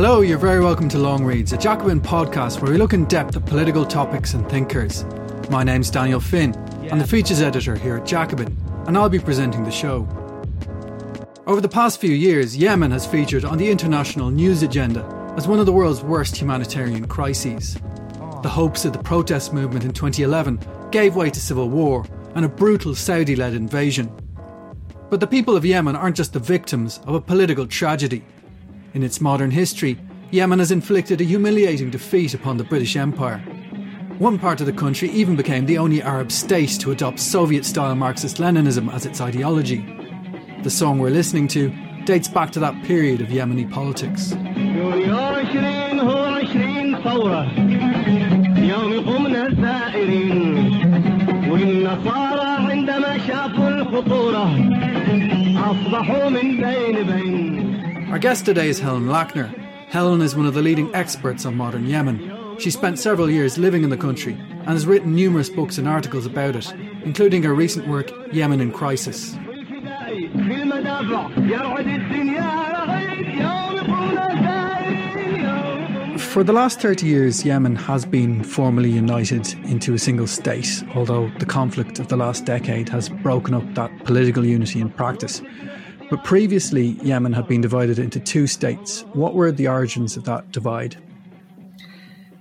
Hello, you're very welcome to Long Reads, a Jacobin podcast where we look in depth at political topics and thinkers. My name's Daniel Finn. I'm the features editor here at Jacobin, and I'll be presenting the show. Over the past few years, Yemen has featured on the international news agenda as one of the world's worst humanitarian crises. The hopes of the protest movement in 2011 gave way to civil war and a brutal Saudi led invasion. But the people of Yemen aren't just the victims of a political tragedy. In its modern history, Yemen has inflicted a humiliating defeat upon the British Empire. One part of the country even became the only Arab state to adopt Soviet style Marxist Leninism as its ideology. The song we're listening to dates back to that period of Yemeni politics. Our guest today is Helen Lackner. Helen is one of the leading experts on modern Yemen. She spent several years living in the country and has written numerous books and articles about it, including her recent work, Yemen in Crisis. For the last 30 years, Yemen has been formally united into a single state, although the conflict of the last decade has broken up that political unity in practice. But previously, Yemen had been divided into two states. What were the origins of that divide?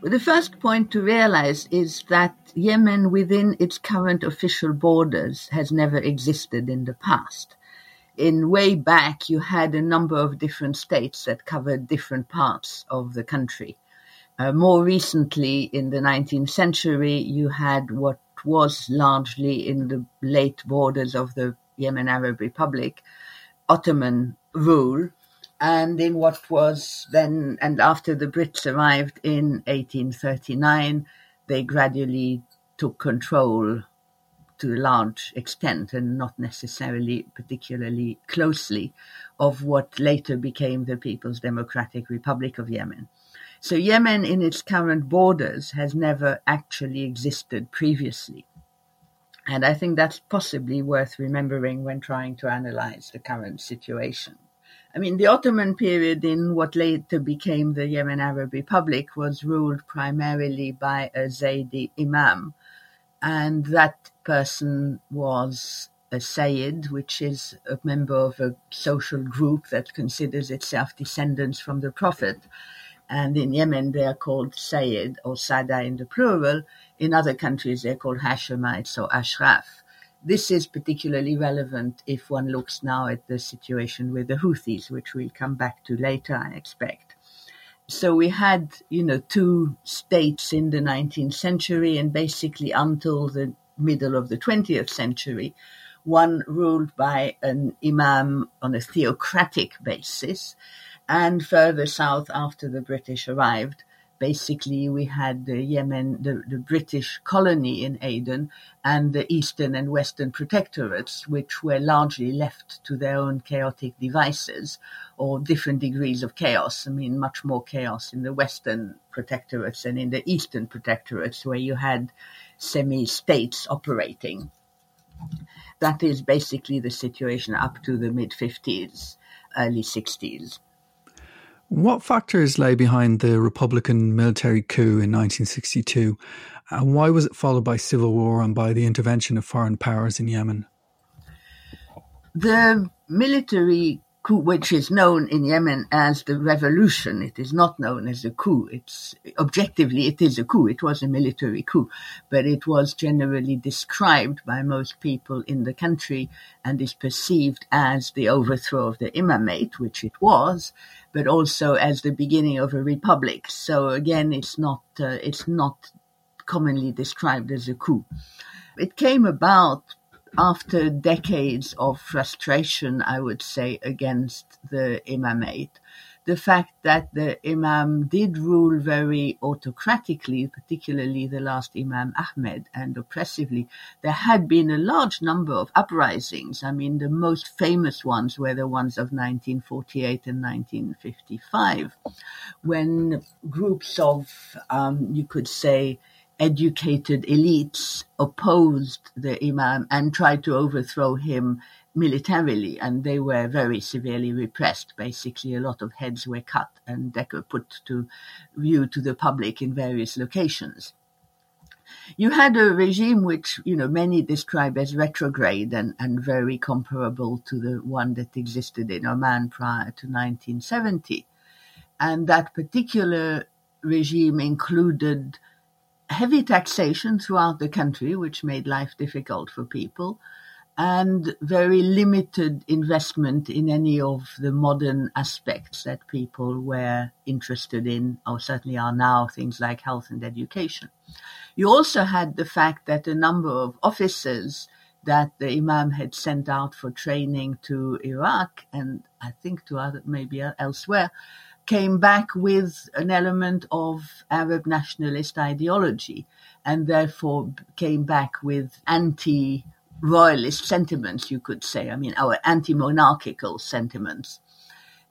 Well, the first point to realize is that Yemen, within its current official borders, has never existed in the past. In way back, you had a number of different states that covered different parts of the country. Uh, more recently, in the 19th century, you had what was largely in the late borders of the Yemen Arab Republic, Ottoman rule and in what was then and after the Brits arrived in 1839, they gradually took control to a large extent and not necessarily particularly closely of what later became the People's Democratic Republic of Yemen. So Yemen in its current borders has never actually existed previously. And I think that's possibly worth remembering when trying to analyze the current situation. I mean, the Ottoman period in what later became the Yemen Arab Republic was ruled primarily by a Zaydi Imam, and that person was a Sayyid, which is a member of a social group that considers itself descendants from the Prophet. And in Yemen, they are called Sayyid or Sada in the plural, in other countries, they're called Hashemites or Ashraf. This is particularly relevant if one looks now at the situation with the Houthis, which we'll come back to later, I expect. So we had, you know, two states in the 19th century and basically until the middle of the 20th century, one ruled by an imam on a theocratic basis, and further south after the British arrived, basically we had the Yemen, the, the British colony in Aden, and the eastern and western protectorates, which were largely left to their own chaotic devices or different degrees of chaos. I mean, much more chaos in the western protectorates than in the eastern protectorates, where you had semi states operating. That is basically the situation up to the mid 50s, early 60s. What factors lay behind the Republican military coup in 1962, and why was it followed by civil war and by the intervention of foreign powers in Yemen? The military coup, which is known in Yemen as the revolution. It is not known as a coup. It's objectively it is a coup. It was a military coup, but it was generally described by most people in the country and is perceived as the overthrow of the imamate, which it was, but also as the beginning of a republic. So again, it's not uh, it's not commonly described as a coup. It came about after decades of frustration, I would say, against the imamate, the fact that the imam did rule very autocratically, particularly the last imam Ahmed, and oppressively, there had been a large number of uprisings. I mean, the most famous ones were the ones of 1948 and 1955, when groups of, um, you could say, educated elites opposed the Imam and tried to overthrow him militarily, and they were very severely repressed. Basically, a lot of heads were cut and put to view to the public in various locations. You had a regime which, you know, many describe as retrograde and, and very comparable to the one that existed in Oman prior to 1970. And that particular regime included heavy taxation throughout the country, which made life difficult for people, and very limited investment in any of the modern aspects that people were interested in, or certainly are now, things like health and education. You also had the fact that a number of officers that the Imam had sent out for training to Iraq and I think to other, maybe elsewhere, came back with an element of Arab nationalist ideology and therefore came back with anti royalist sentiments, you could say. I mean, our anti monarchical sentiments.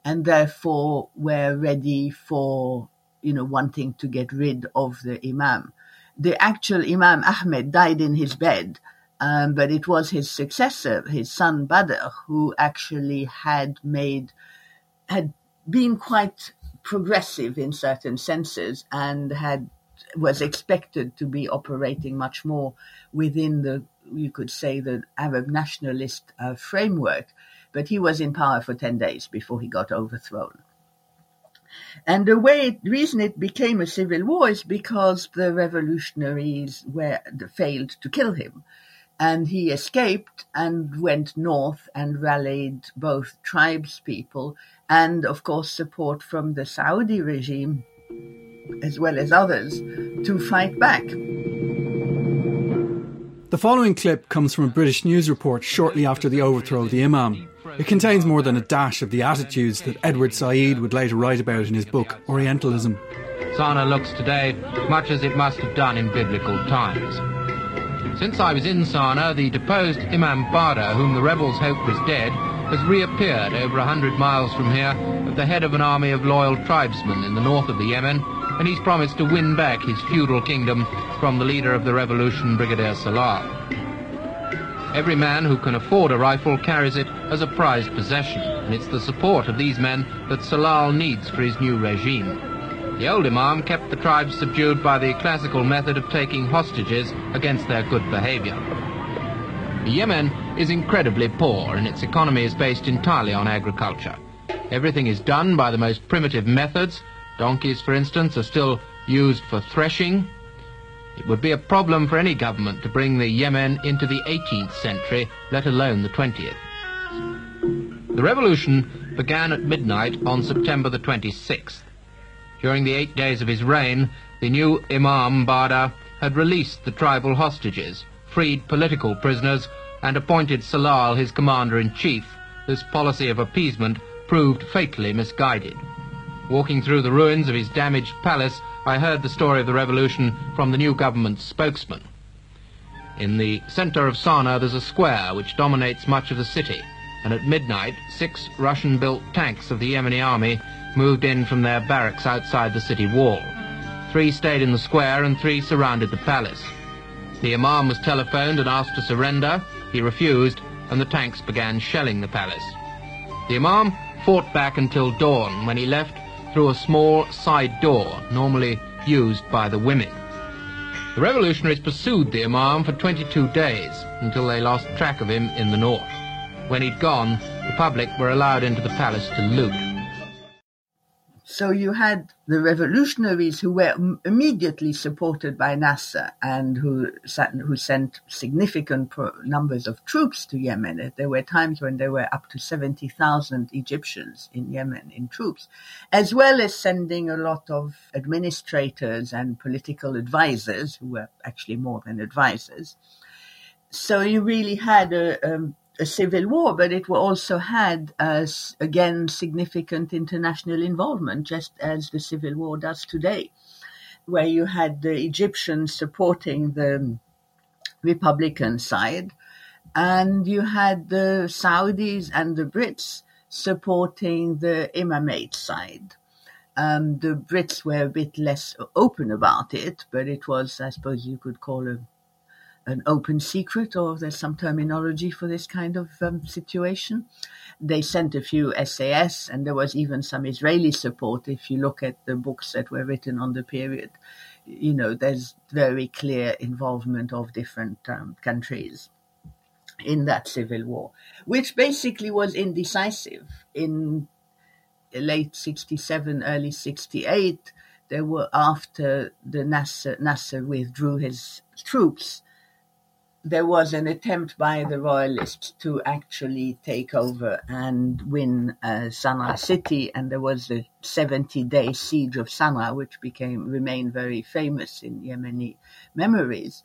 And therefore were ready for, you know, wanting to get rid of the Imam. The actual Imam Ahmed died in his bed, um, but it was his successor, his son Badr, who actually had made, had been quite progressive in certain senses and had was expected to be operating much more within the you could say, the Arab nationalist uh, framework, but he was in power for 10 days before he got overthrown. And the way, reason it became a civil war is because the revolutionaries were, failed to kill him. And he escaped and went north and rallied both tribespeople and, of course, support from the Saudi regime, as well as others, to fight back. The following clip comes from a British news report shortly after the overthrow of the Imam. It contains more than a dash of the attitudes that Edward Said would later write about in his book Orientalism. Sana'a looks today much as it must have done in biblical times. Since I was in Sana'a, the deposed Imam Badr, whom the rebels hoped was dead, has reappeared over a hundred miles from here at the head of an army of loyal tribesmen in the north of the Yemen and he's promised to win back his feudal kingdom from the leader of the revolution, Brigadier Salal. Every man who can afford a rifle carries it as a prized possession, and it's the support of these men that Salal needs for his new regime. The old Imam kept the tribes subdued by the classical method of taking hostages against their good behavior. Yemen is incredibly poor, and its economy is based entirely on agriculture. Everything is done by the most primitive methods, Donkeys, for instance, are still used for threshing. It would be a problem for any government to bring the Yemen into the 18th century, let alone the 20th. The revolution began at midnight on September the 26th. During the eight days of his reign, the new Imam Badr had released the tribal hostages, freed political prisoners, and appointed Salal his commander-in-chief. This policy of appeasement proved fatally misguided. Walking through the ruins of his damaged palace, I heard the story of the revolution from the new government's spokesman. In the center of Sana'a there's a square which dominates much of the city, and at midnight six Russian-built tanks of the Yemeni army moved in from their barracks outside the city wall. Three stayed in the square and three surrounded the palace. The Imam was telephoned and asked to surrender. He refused, and the tanks began shelling the palace. The Imam fought back until dawn, when he left through a small side door, normally used by the women. The revolutionaries pursued the Imam for 22 days, until they lost track of him in the north. When he'd gone, the public were allowed into the palace to loot. So you had the revolutionaries who were immediately supported by Nasser and who, who sent significant numbers of troops to Yemen. There were times when there were up to 70,000 Egyptians in Yemen in troops, as well as sending a lot of administrators and political advisors who were actually more than advisors. So you really had a, um, a civil war, but it also had, again, significant international involvement, just as the civil war does today, where you had the Egyptians supporting the Republican side, and you had the Saudis and the Brits supporting the Imamate side. Um, the Brits were a bit less open about it, but it was, I suppose, you could call a an open secret, or there's some terminology for this kind of um, situation. They sent a few SAS, and there was even some Israeli support. If you look at the books that were written on the period, you know, there's very clear involvement of different um, countries in that civil war, which basically was indecisive. In late 67, early 68, there were, after the Nasser, Nasser withdrew his troops, there was an attempt by the royalists to actually take over and win uh, Sana'a city, and there was the 70-day siege of Sana'a, which became remained very famous in Yemeni memories.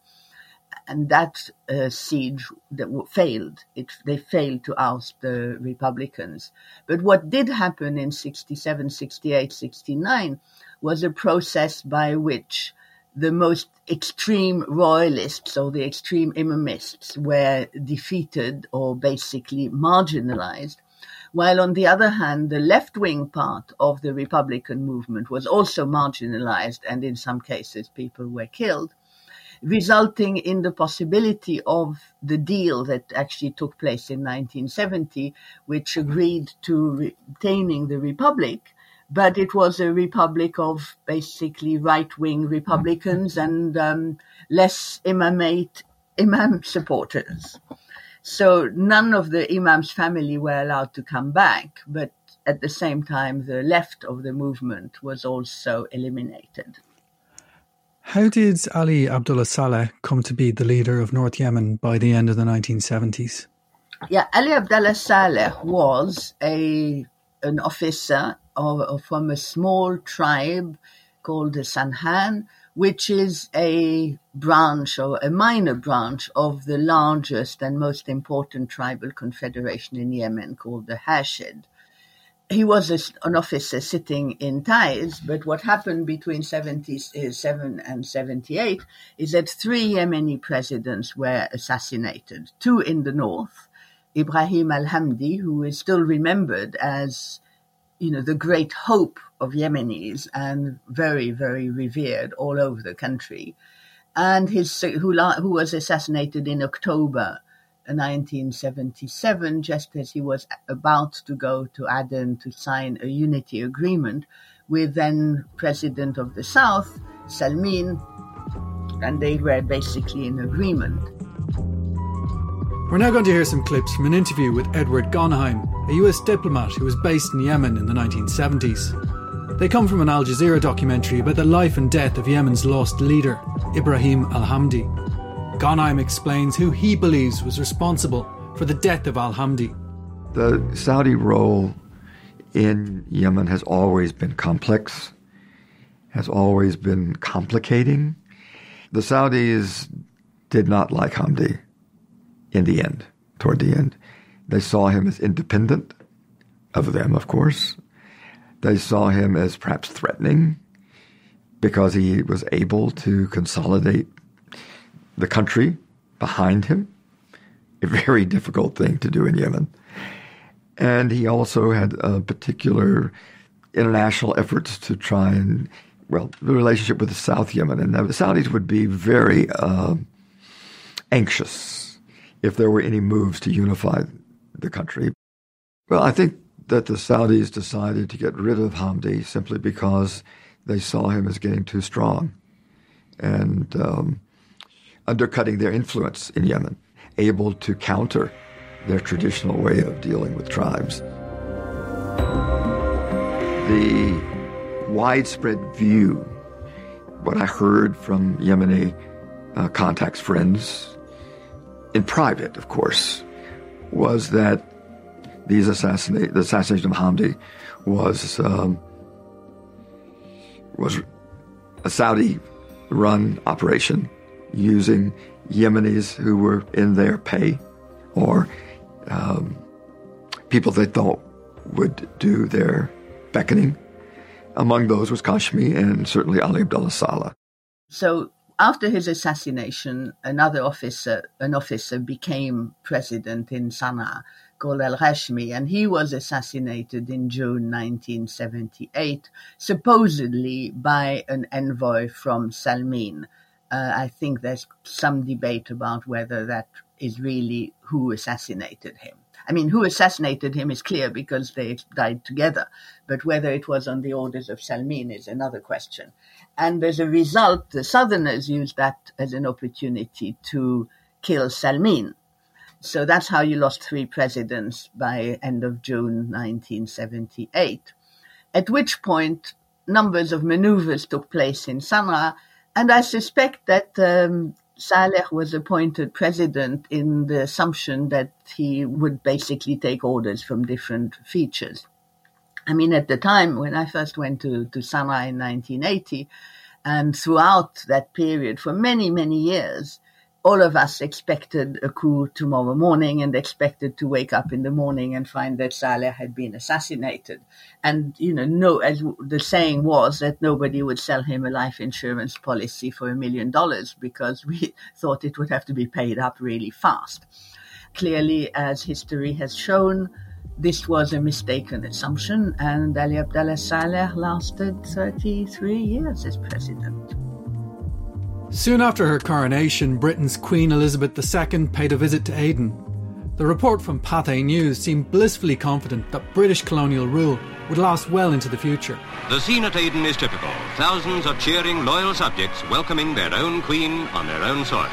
And that uh, siege that failed. It, they failed to oust the Republicans. But what did happen in 67, 68, 69 was a process by which the most extreme royalists or the extreme imamists were defeated or basically marginalized, while on the other hand, the left wing part of the Republican movement was also marginalized, and in some cases, people were killed, resulting in the possibility of the deal that actually took place in 1970, which agreed to retaining the Republic but it was a republic of basically right-wing Republicans and um, less imamate imam supporters. So none of the imam's family were allowed to come back, but at the same time, the left of the movement was also eliminated. How did Ali Abdullah Saleh come to be the leader of North Yemen by the end of the 1970s? Yeah, Ali Abdullah Saleh was a an officer of, from a small tribe called the Sanhan, which is a branch or a minor branch of the largest and most important tribal confederation in Yemen called the Hashid. He was a, an officer sitting in Taiz, but what happened between 77 eh, and 78 is that three Yemeni presidents were assassinated, two in the north, Ibrahim al-Hamdi, who is still remembered as you know, the great hope of Yemenis and very, very revered all over the country. And his who, who was assassinated in October uh, 1977, just as he was about to go to Aden to sign a unity agreement with then President of the South, Salmin, and they were basically in agreement. We're now going to hear some clips from an interview with Edward Ghanaian, a US diplomat who was based in Yemen in the 1970s. They come from an Al Jazeera documentary about the life and death of Yemen's lost leader, Ibrahim al Hamdi. Ghanaian explains who he believes was responsible for the death of al Hamdi. The Saudi role in Yemen has always been complex, has always been complicating. The Saudis did not like Hamdi in the end, toward the end. They saw him as independent of them, of course. They saw him as perhaps threatening because he was able to consolidate the country behind him, a very difficult thing to do in Yemen. And he also had a particular international efforts to try and, well, the relationship with the South Yemen. And the Saudis would be very uh, anxious if there were any moves to unify the country. Well, I think that the Saudis decided to get rid of Hamdi simply because they saw him as getting too strong and um, undercutting their influence in Yemen, able to counter their traditional way of dealing with tribes. The widespread view, what I heard from Yemeni uh, contacts, friends, in private, of course, was that these assassinate the assassination of Hamdi was um, was a Saudi-run operation using Yemenis who were in their pay or um, people they thought would do their beckoning. Among those was Ghashmi and certainly Ali Abdullah Saleh. So after his assassination, another officer, an officer became president in Sana'a called al-Ghashmi, and he was assassinated in June 1978, supposedly by an envoy from Salmin. Uh, I think there's some debate about whether that is really who assassinated him. I mean, who assassinated him is clear because they died together, but whether it was on the orders of Salmin is another question. And as a result, the Southerners used that as an opportunity to kill Salmin. So that's how you lost three presidents by end of June 1978. At which point, numbers of maneuvers took place in Sanaa, and I suspect that um, Saleh was appointed president in the assumption that he would basically take orders from different features. I mean, at the time when I first went to, to Sanaa in 1980, and throughout that period, for many, many years, all of us expected a coup tomorrow morning and expected to wake up in the morning and find that Saleh had been assassinated. And, you know, no, as the saying was that nobody would sell him a life insurance policy for a million dollars because we thought it would have to be paid up really fast. Clearly, as history has shown, this was a mistaken assumption, and Ali Abdullah Saleh lasted 33 years as president. Soon after her coronation, Britain's Queen Elizabeth II paid a visit to Aden. The report from Pathé News seemed blissfully confident that British colonial rule would last well into the future. The scene at Aden is typical. Thousands of cheering, loyal subjects welcoming their own queen on their own soil.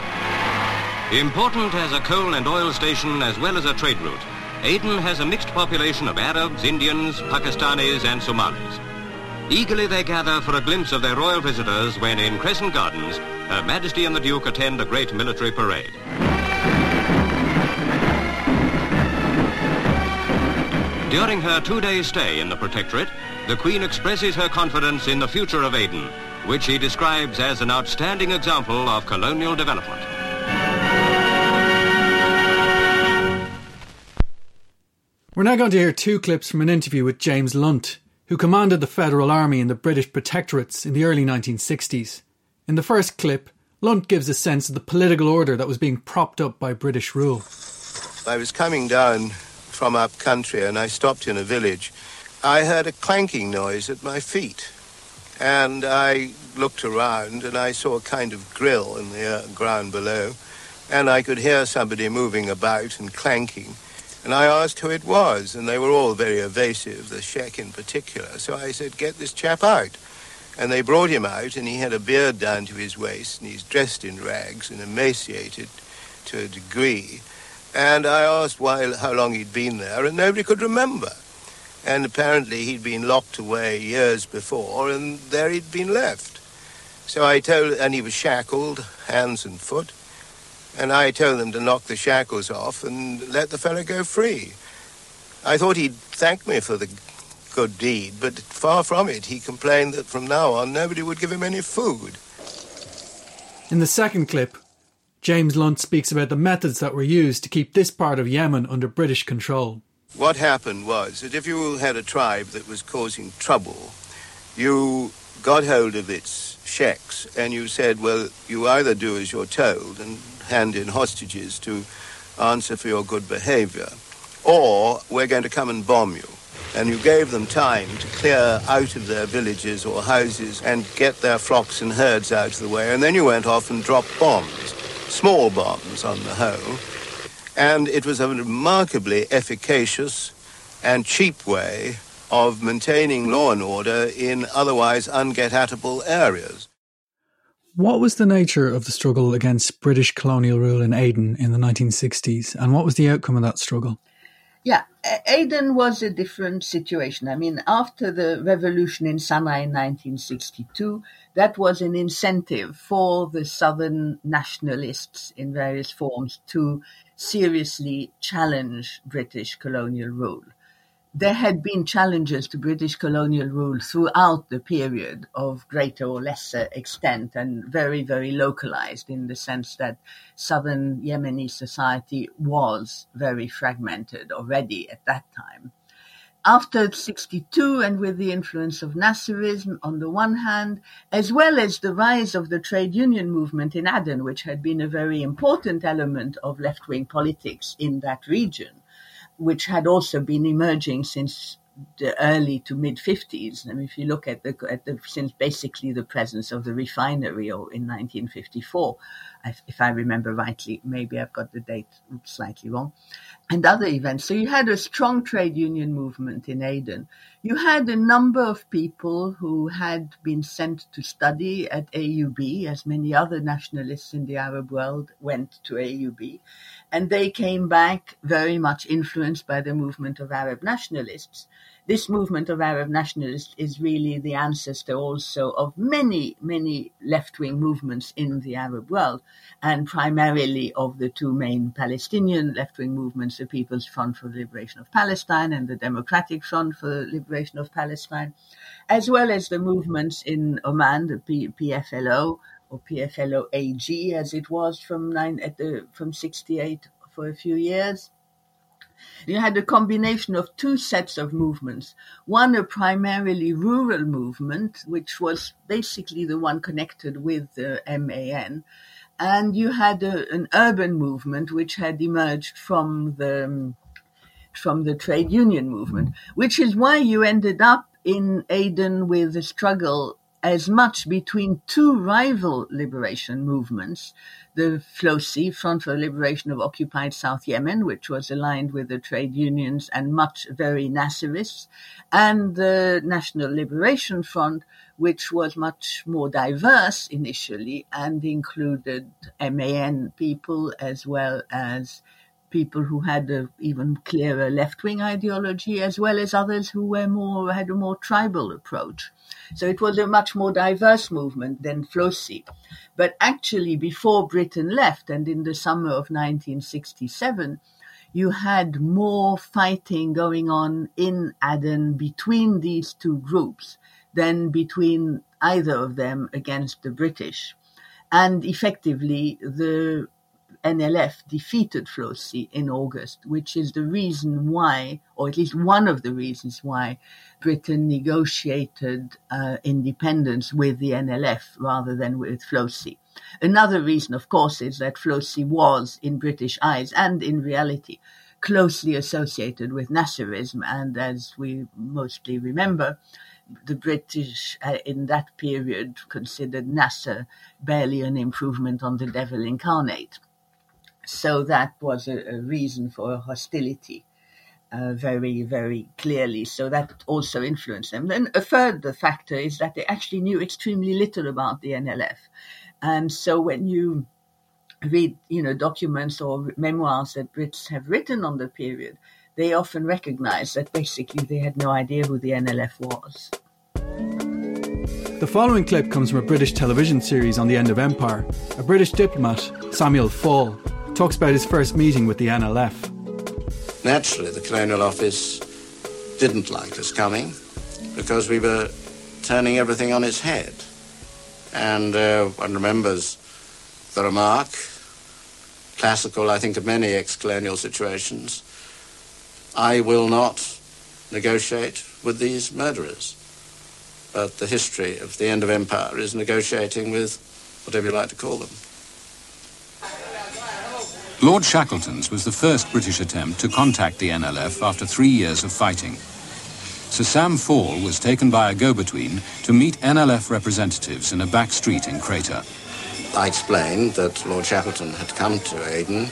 Important as a coal and oil station as well as a trade route, Aden has a mixed population of Arabs, Indians, Pakistanis and Somalis. Eagerly they gather for a glimpse of their royal visitors when in Crescent Gardens, Her Majesty and the Duke attend a great military parade. During her two-day stay in the Protectorate, the Queen expresses her confidence in the future of Aden, which she describes as an outstanding example of colonial development. We're now going to hear two clips from an interview with James Lunt, who commanded the Federal Army in the British Protectorates in the early 1960s. In the first clip, Lunt gives a sense of the political order that was being propped up by British rule. I was coming down from up country and I stopped in a village. I heard a clanking noise at my feet. And I looked around and I saw a kind of grill in the uh, ground below. And I could hear somebody moving about and clanking. And I asked who it was, and they were all very evasive, the Sheikh in particular. So I said, Get this chap out. And they brought him out, and he had a beard down to his waist, and he's dressed in rags and emaciated to a degree. And I asked why, how long he'd been there, and nobody could remember. And apparently he'd been locked away years before, and there he'd been left. So I told, and he was shackled, hands and foot. And I told them to knock the shackles off and let the fellow go free. I thought he'd thank me for the good deed, but far from it. He complained that from now on nobody would give him any food. In the second clip, James Lunt speaks about the methods that were used to keep this part of Yemen under British control. What happened was that if you had a tribe that was causing trouble, you got hold of its sheikhs and you said, well, you either do as you're told and hand in hostages to answer for your good behavior, or we're going to come and bomb you. And you gave them time to clear out of their villages or houses and get their flocks and herds out of the way. And then you went off and dropped bombs, small bombs on the whole. And it was a remarkably efficacious and cheap way of maintaining law and order in otherwise unget-atable areas. What was the nature of the struggle against British colonial rule in Aden in the 1960s, and what was the outcome of that struggle? Yeah, Aden was a different situation. I mean, after the revolution in Sana'a in 1962, that was an incentive for the southern nationalists in various forms to seriously challenge British colonial rule there had been challenges to British colonial rule throughout the period of greater or lesser extent and very, very localized in the sense that southern Yemeni society was very fragmented already at that time. After 62 and with the influence of Nasserism on the one hand, as well as the rise of the trade union movement in Aden, which had been a very important element of left-wing politics in that region, which had also been emerging since the early to mid 50s. I mean, if you look at the, at the since basically the presence of the refinery or in 1954, if I remember rightly, maybe I've got the date slightly wrong, and other events. So you had a strong trade union movement in Aden. You had a number of people who had been sent to study at AUB, as many other nationalists in the Arab world went to AUB, and they came back very much influenced by the movement of Arab nationalists. This movement of Arab nationalists is really the ancestor also of many, many left wing movements in the Arab world, and primarily of the two main Palestinian left wing movements, the People's Front for the Liberation of Palestine and the Democratic Front for the Liberation of Palestine, as well as the movements in Oman, the P- PFLO or PFLO AG as it was from nine at the from 68 for a few years you had a combination of two sets of movements. One, a primarily rural movement, which was basically the one connected with the MAN. And you had a, an urban movement which had emerged from the from the trade union movement, which is why you ended up in Aden with a struggle as much between two rival liberation movements, the FLOSY, Front for Liberation of Occupied South Yemen, which was aligned with the trade unions and much very Nasserist, and the National Liberation Front, which was much more diverse initially and included MAN people as well as people who had an even clearer left-wing ideology, as well as others who were more had a more tribal approach. So it was a much more diverse movement than FLOSY. But actually, before Britain left, and in the summer of 1967, you had more fighting going on in Aden between these two groups than between either of them against the British. And effectively, the NLF defeated FLOSY in August, which is the reason why, or at least one of the reasons why, Britain negotiated uh, independence with the NLF rather than with FLOSY. Another reason, of course, is that FLOSY was, in British eyes and in reality, closely associated with Nasserism, and as we mostly remember, the British uh, in that period considered Nasser barely an improvement on the devil incarnate. So that was a, a reason for hostility. Uh, very, very clearly. So that also influenced them. Then a further factor is that they actually knew extremely little about the NLF. And so when you read, you know, documents or memoirs that Brits have written on the period, they often recognize that basically they had no idea who the NLF was. The following clip comes from a British television series on the end of empire. A British diplomat, Samuel Falle, talks about his first meeting with the NLF. Naturally, the Colonial Office didn't like us coming because we were turning everything on its head. And uh, one remembers the remark, classical, I think, of many ex-colonial situations, I will not negotiate with these murderers. But the history of the end of empire is negotiating with whatever you like to call them. Lord Shackleton's was the first British attempt to contact the NLF after three years of fighting. Sir Sam Falle was taken by a go-between to meet NLF representatives in a back street in Crater. I explained that Lord Shackleton had come to Aden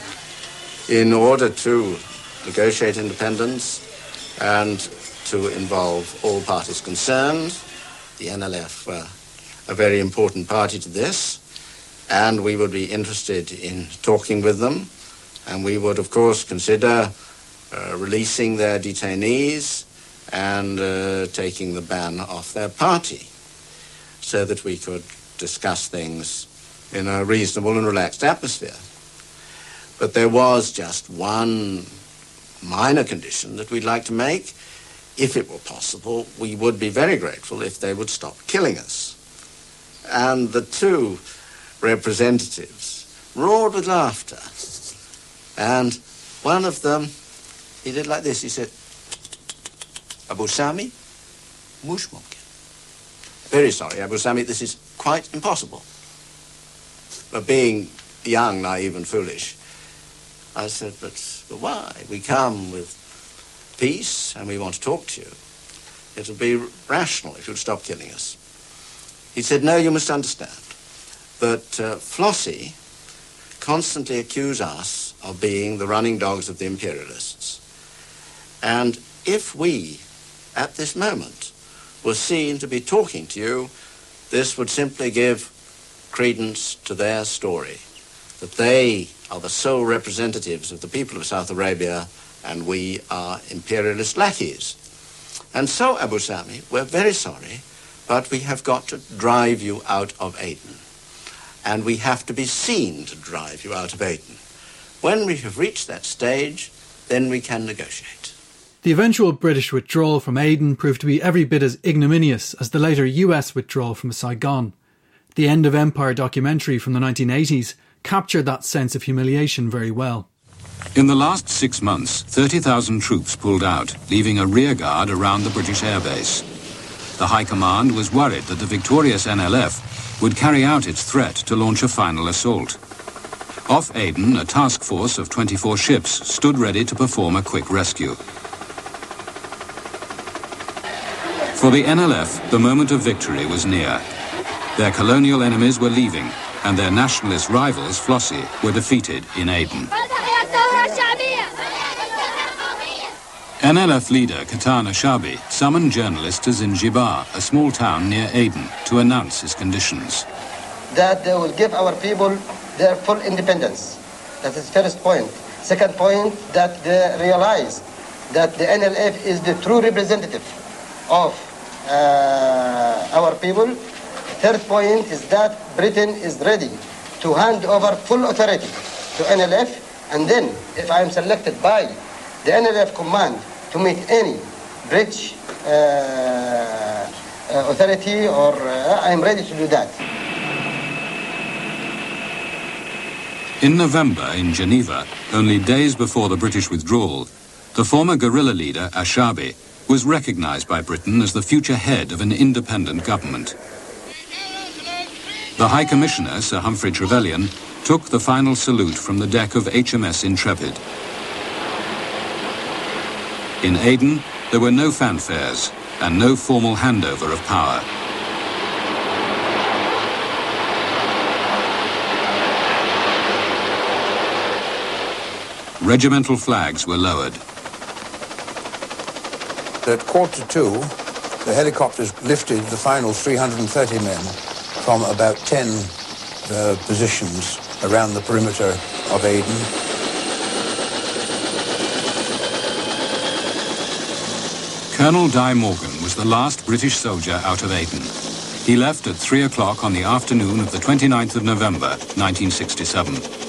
in order to negotiate independence and to involve all parties concerned. The NLF were a very important party to this, and we would be interested in talking with them and we would, of course, consider uh, releasing their detainees and uh, taking the ban off their party so that we could discuss things in a reasonable and relaxed atmosphere. But there was just one minor condition that we'd like to make. If it were possible, we would be very grateful if they would stop killing us. And the two representatives roared with laughter. And one of them, he did like this. He said, Abu Sami, mush. Very sorry, Abu Sami, this is quite impossible. But being young, naive, and foolish, I said, but, but why? We come with peace and we want to talk to you. It would be rational if you'd stop killing us. He said, no, you must understand that uh, FLOSY constantly accuse us of being the running dogs of the imperialists. And if we, at this moment, were seen to be talking to you, this would simply give credence to their story, that they are the sole representatives of the people of South Arabia and we are imperialist lackeys. And so, Abu Sami, we're very sorry, but we have got to drive you out of Aden. And we have to be seen to drive you out of Aden. When we have reached that stage, then we can negotiate. The eventual British withdrawal from Aden proved to be every bit as ignominious as the later US withdrawal from Saigon. The End of Empire documentary from the 1980s captured that sense of humiliation very well. In the last six months, 30,000 troops pulled out, leaving a rearguard around the British airbase. The High Command was worried that the victorious NLF would carry out its threat to launch a final assault. Off Aden, a task force of 24 ships stood ready to perform a quick rescue. For the NLF, the moment of victory was near. Their colonial enemies were leaving, and their nationalist rivals, FLOSY, were defeated in Aden. NLF leader Qahtan al-Shaabi summoned journalists to Zinjibar, a small town near Aden, to announce his conditions. That they will give our people their full independence. That is first point. Second point, that they realize that the NLF is the true representative of uh, our people. Third point is that Britain is ready to hand over full authority to NLF, and then, if I am selected by the NLF command to meet any British uh, uh, authority, or uh, I am ready to do that. In November, in Geneva, only days before the British withdrawal, the former guerrilla leader, Ashabi, was recognized by Britain as the future head of an independent government. The High Commissioner, Sir Humphrey Trevelyan, took the final salute from the deck of HMS Intrepid. In Aden, there were no fanfares and no formal handover of power. Regimental flags were lowered. At quarter to two, the helicopters lifted the final 330 men from about 10 uh, positions around the perimeter of Aden. Colonel Dai Morgan was the last British soldier out of Aden. He left at 3 o'clock on the afternoon of the 29th of November, 1967.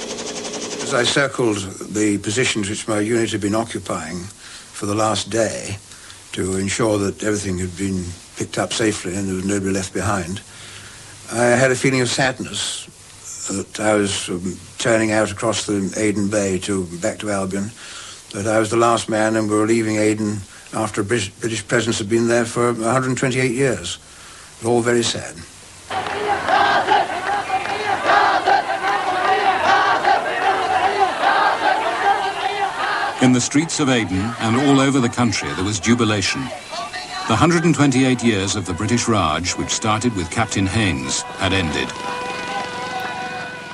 As I circled the positions which my unit had been occupying for the last day, to ensure that everything had been picked up safely and there was nobody left behind, I had a feeling of sadness that I was um, turning out across the Aden Bay to back to Albion, that I was the last man and we were leaving Aden after British, British presence had been there for 128 years. It was all very sad. In the streets of Aden and all over the country there was jubilation. The 128 years of the British Raj, which started with Captain Haines, had ended.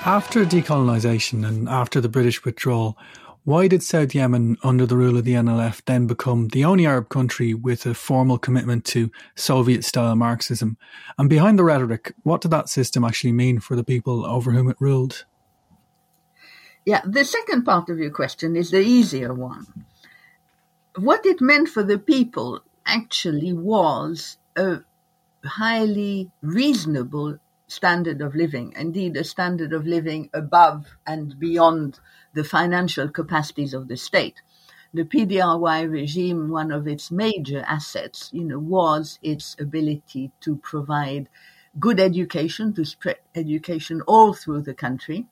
After decolonisation and after the British withdrawal, why did South Yemen, under the rule of the NLF, then become the only Arab country with a formal commitment to Soviet style Marxism? And behind the rhetoric, what did that system actually mean for the people over whom it ruled? Yeah, the second part of your question is the easier one. What it meant for the people actually was a highly reasonable standard of living, indeed, a standard of living above and beyond the financial capacities of the state. The PDRY regime, one of its major assets, you know, was its ability to provide good education, to spread education all through the country,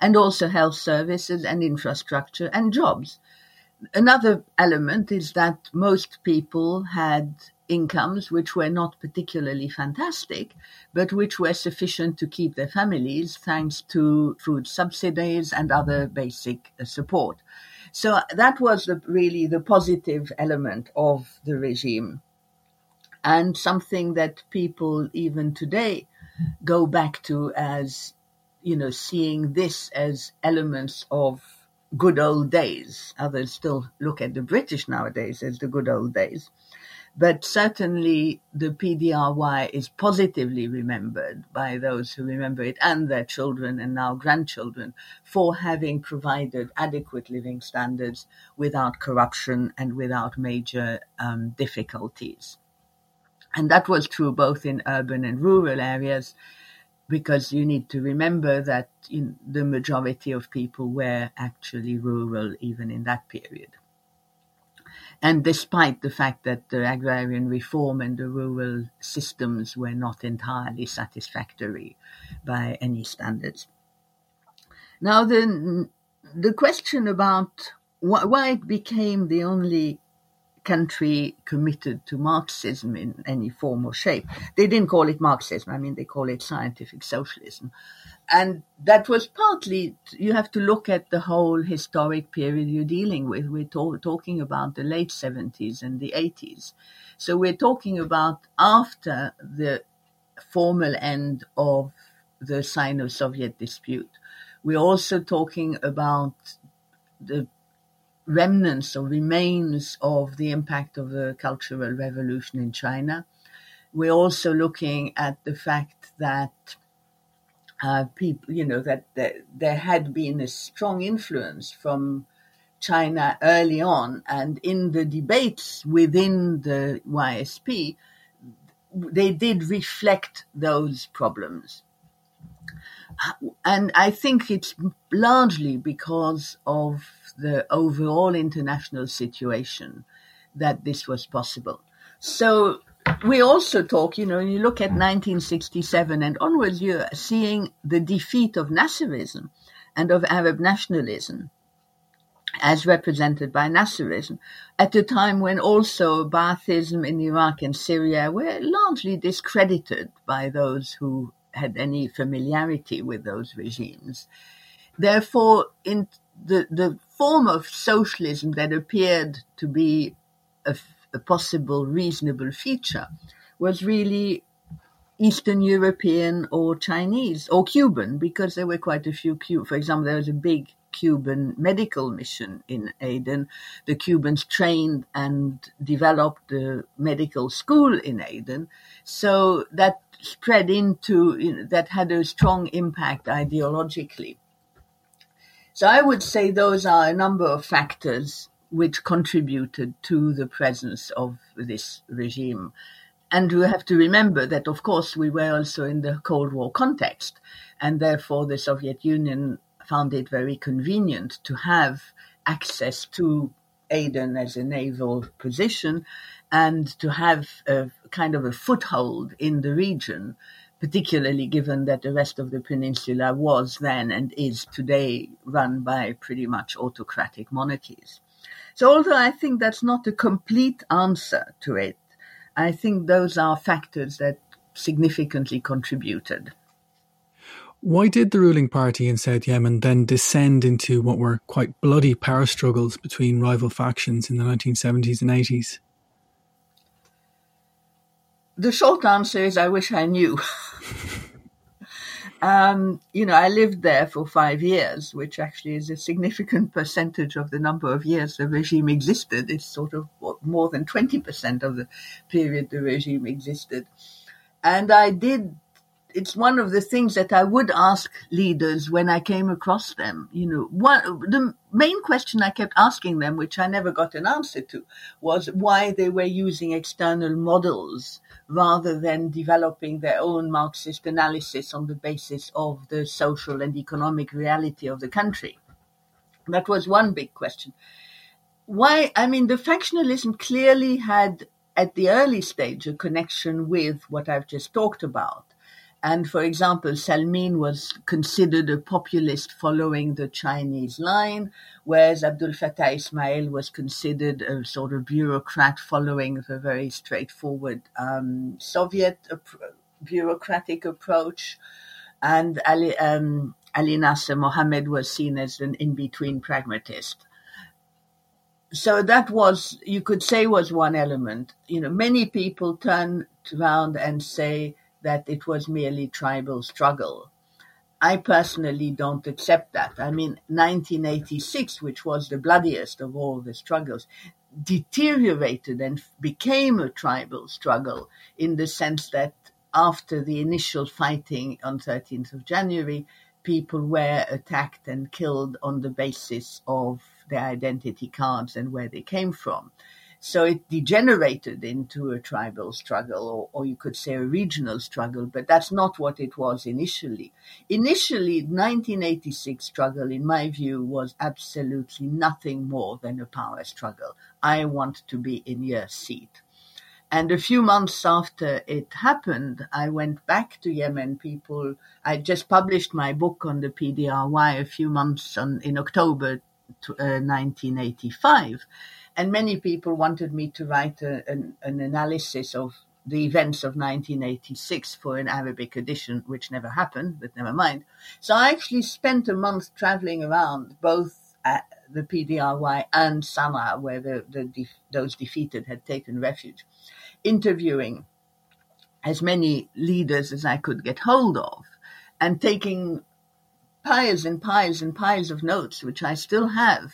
and also health services and infrastructure and jobs. Another element is that most people had incomes which were not particularly fantastic, but which were sufficient to keep their families thanks to food subsidies and other basic uh, support. So that was the, really the positive element of the regime. and something that people even today go back to as, you know, seeing this as elements of good old days. Others still look at the British nowadays as the good old days. But certainly the PDRY is positively remembered by those who remember it and their children and now grandchildren for having provided adequate living standards without corruption and without major um, difficulties. And that was true both in urban and rural areas because you need to remember that the majority of people were actually rural even in that period. And despite the fact that the agrarian reform and the rural systems were not entirely satisfactory by any standards. Now, the, the question about why it became the only country committed to Marxism in any form or shape. They didn't call it Marxism, I mean, they call it scientific socialism. And that was partly, you have to look at the whole historic period you're dealing with. We're to- talking about the late 70s and the 80s. So we're talking about after the formal end of the Sino Soviet dispute. We're also talking about the remnants or remains of the impact of the Cultural Revolution in China. We're also looking at the fact that uh, people, you know, that there, there had been a strong influence from China early on, and in the debates within the YSP, they did reflect those problems. And I think it's largely because of the overall international situation that this was possible. So we also talk, you know, you look at 1967 and onwards, you're seeing the defeat of Nasserism and of Arab nationalism as represented by Nasserism at a time when also Baathism in Iraq and Syria were largely discredited by those who had any familiarity with those regimes. Therefore, in the, the form of socialism that appeared to be a, a possible reasonable future was really Eastern European or Chinese or Cuban, because there were quite a few. For example, there was a big Cuban medical mission in Aden. The Cubans trained and developed the medical school in Aden. So that spread into, you know, that had a strong impact ideologically. So I would say those are a number of factors which contributed to the presence of this regime. And we have to remember that, of course, we were also in the Cold War context, and therefore the Soviet Union found it very convenient to have access to Aden as a naval position and to have a kind of a foothold in the region particularly given that the rest of the peninsula was then and is today run by pretty much autocratic monarchies. So, although I think that's not a complete answer to it, I think those are factors that significantly contributed. Why did the ruling party in South Yemen then descend into what were quite bloody power struggles between rival factions in the 1970s and 80s? The short answer is I wish I knew. um, you know, I lived there for five years, which actually is a significant percentage of the number of years the regime existed. It's sort of more than 20% of the period the regime existed. And I did it's one of the things that I would ask leaders when I came across them. You know, the main question I kept asking them, which I never got an answer to, was why they were using external models rather than developing their own Marxist analysis on the basis of the social and economic reality of the country. That was one big question. Why? I mean, the factionalism clearly had at the early stage a connection with what I've just talked about and for example, Salmin was considered a populist following the Chinese line, whereas Abdul Fattah Ismail was considered a sort of bureaucrat following the very straightforward um, Soviet ap- bureaucratic approach. And Ali, um, Ali Nasser Mohammed was seen as an in between pragmatist. so that was, you could say, was one element. You know, many people turn around and say that it was merely tribal struggle. I personally don't accept that. I mean, 1986, which was the bloodiest of all the struggles, deteriorated and became a tribal struggle in the sense that after the initial fighting on 13th of January, people were attacked and killed on the basis of their identity cards and where they came from. So it degenerated into a tribal struggle, or, or, you could say a regional struggle, but that's not what it was initially. Initially, 1986 struggle, in my view, was absolutely nothing more than a power struggle. I want to be in your seat. And a few months after it happened, I went back to Yemen. People, I just published my book on the PDRY a few months on, in October uh, 1985. And many people wanted me to write a, an, an analysis of the events of 1986 for an Arabic edition, which never happened, but never mind. So I actually spent a month traveling around both at the PDRY and Sana'a, where the, the those defeated had taken refuge interviewing as many leaders as I could get hold of and taking piles and piles and piles of notes, which I still have.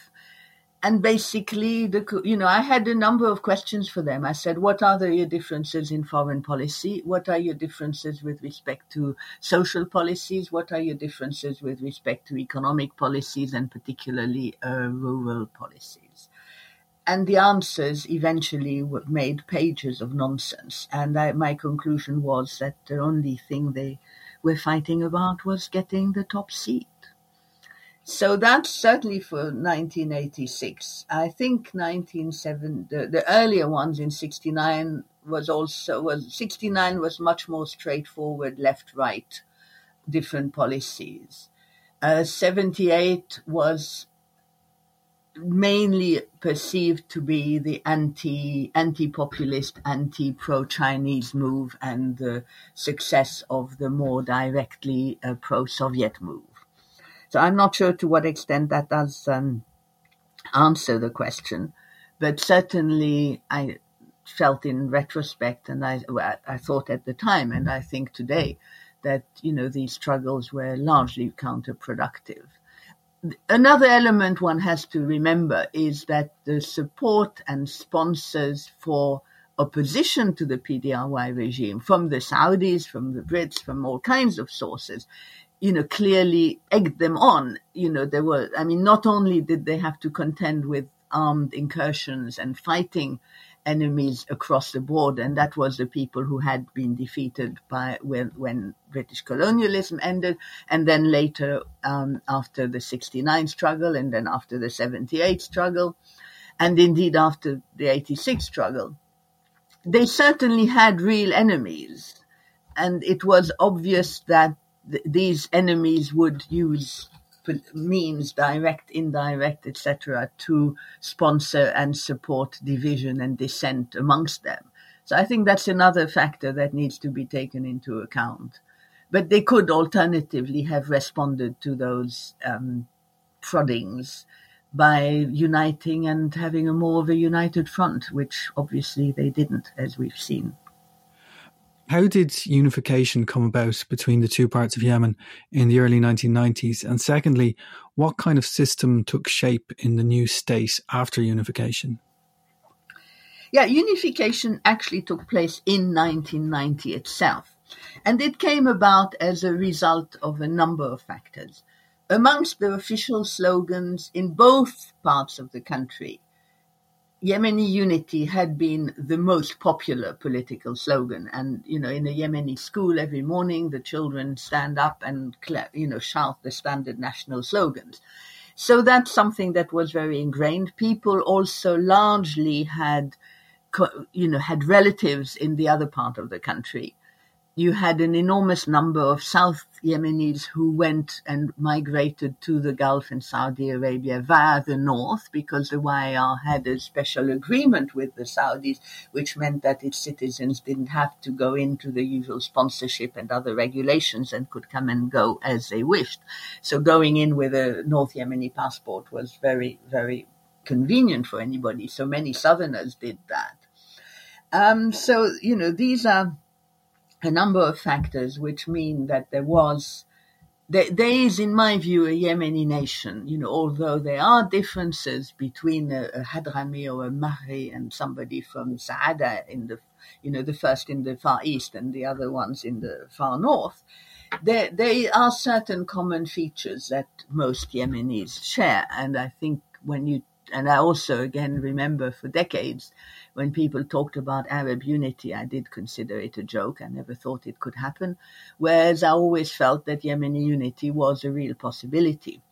And basically, the you know, I had a number of questions for them. I said, "What are the, your differences in foreign policy? What are your differences with respect to social policies? What are your differences with respect to economic policies, and particularly uh, rural policies?" and the answers eventually made pages of nonsense. And I, my conclusion was that the only thing they were fighting about was getting the top seat. So that's certainly for 1986. I think 1970, the, the earlier ones in 69 was also was 69 was much more straightforward left right different policies. Uh, 78 was mainly perceived to be the anti anti populist, anti pro Chinese move and the success of the more directly uh, pro Soviet move. So I'm not sure to what extent that does um, answer the question, but certainly I felt in retrospect, and I I thought at the time, and I think today, that you know these struggles were largely counterproductive. Another element one has to remember is that the support and sponsors for opposition to the PDRY regime from the Saudis, from the Brits, from all kinds of sources, you know, clearly egged them on. You know, there were, I mean, not only did they have to contend with armed incursions and fighting enemies across the board, and that was the people who had been defeated by when when British colonialism ended, and then later um, after the '69 struggle, and then after the '78 struggle, and indeed after the '86 struggle, they certainly had real enemies, and it was obvious that th- these enemies would use means, direct, indirect, etc., to sponsor and support division and dissent amongst them. So I think that's another factor that needs to be taken into account. But they could alternatively have responded to those um, proddings by uniting and having a more of a united front, which obviously they didn't, as we've seen. How did unification come about between the two parts of Yemen in the early 1990s? And secondly, what kind of system took shape in the new state after unification? Yeah, unification actually took place in 1990 itself. And it came about as a result of a number of factors. Amongst the official slogans in both parts of the country, Yemeni unity had been the most popular political slogan. And, you know, in a Yemeni school every morning, the children stand up and, you know, shout the standard national slogans. So that's something that was very ingrained. People also largely had, you know, had relatives in the other part of the country you had an enormous number of South Yemenis who went and migrated to the Gulf and Saudi Arabia via the north because the YAR had a special agreement with the Saudis, which meant that its citizens didn't have to go into the usual sponsorship and other regulations and could come and go as they wished. So going in with a North Yemeni passport was very, very convenient for anybody. So many Southerners did that. Um, so, you know, these are a number of factors which mean that there was, there, there is, in my view, a Yemeni nation, you know, although there are differences between a, a Hadrami or a Mahri and somebody from Saada in the, you know, the first in the Far East and the other ones in the Far North. There, there are certain common features that most Yemenis share. And I think when you, and I also again remember for decades, when people talked about Arab unity, I did consider it a joke. I never thought it could happen. Whereas I always felt that Yemeni unity was a real possibility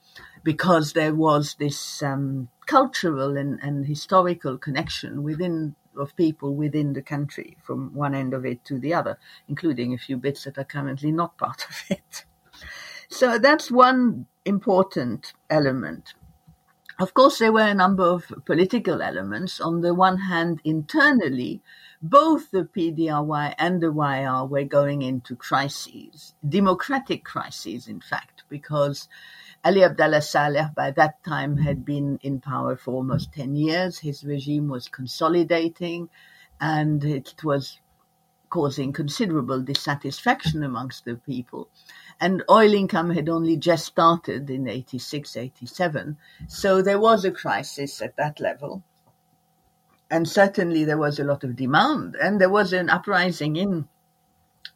because there was this um, cultural and, and historical connection within of people within the country from one end of it to the other, including a few bits that are currently not part of it. So that's one important element. Of course, there were a number of political elements. On the one hand, internally, both the PDRY and the YR were going into crises, democratic crises, in fact, because Ali Abdullah Saleh by that time had been in power for almost 10 years. His regime was consolidating and it was causing considerable dissatisfaction amongst the people and oil income had only just started in 86, 87. So there was a crisis at that level. And certainly there was a lot of demand and there was an uprising in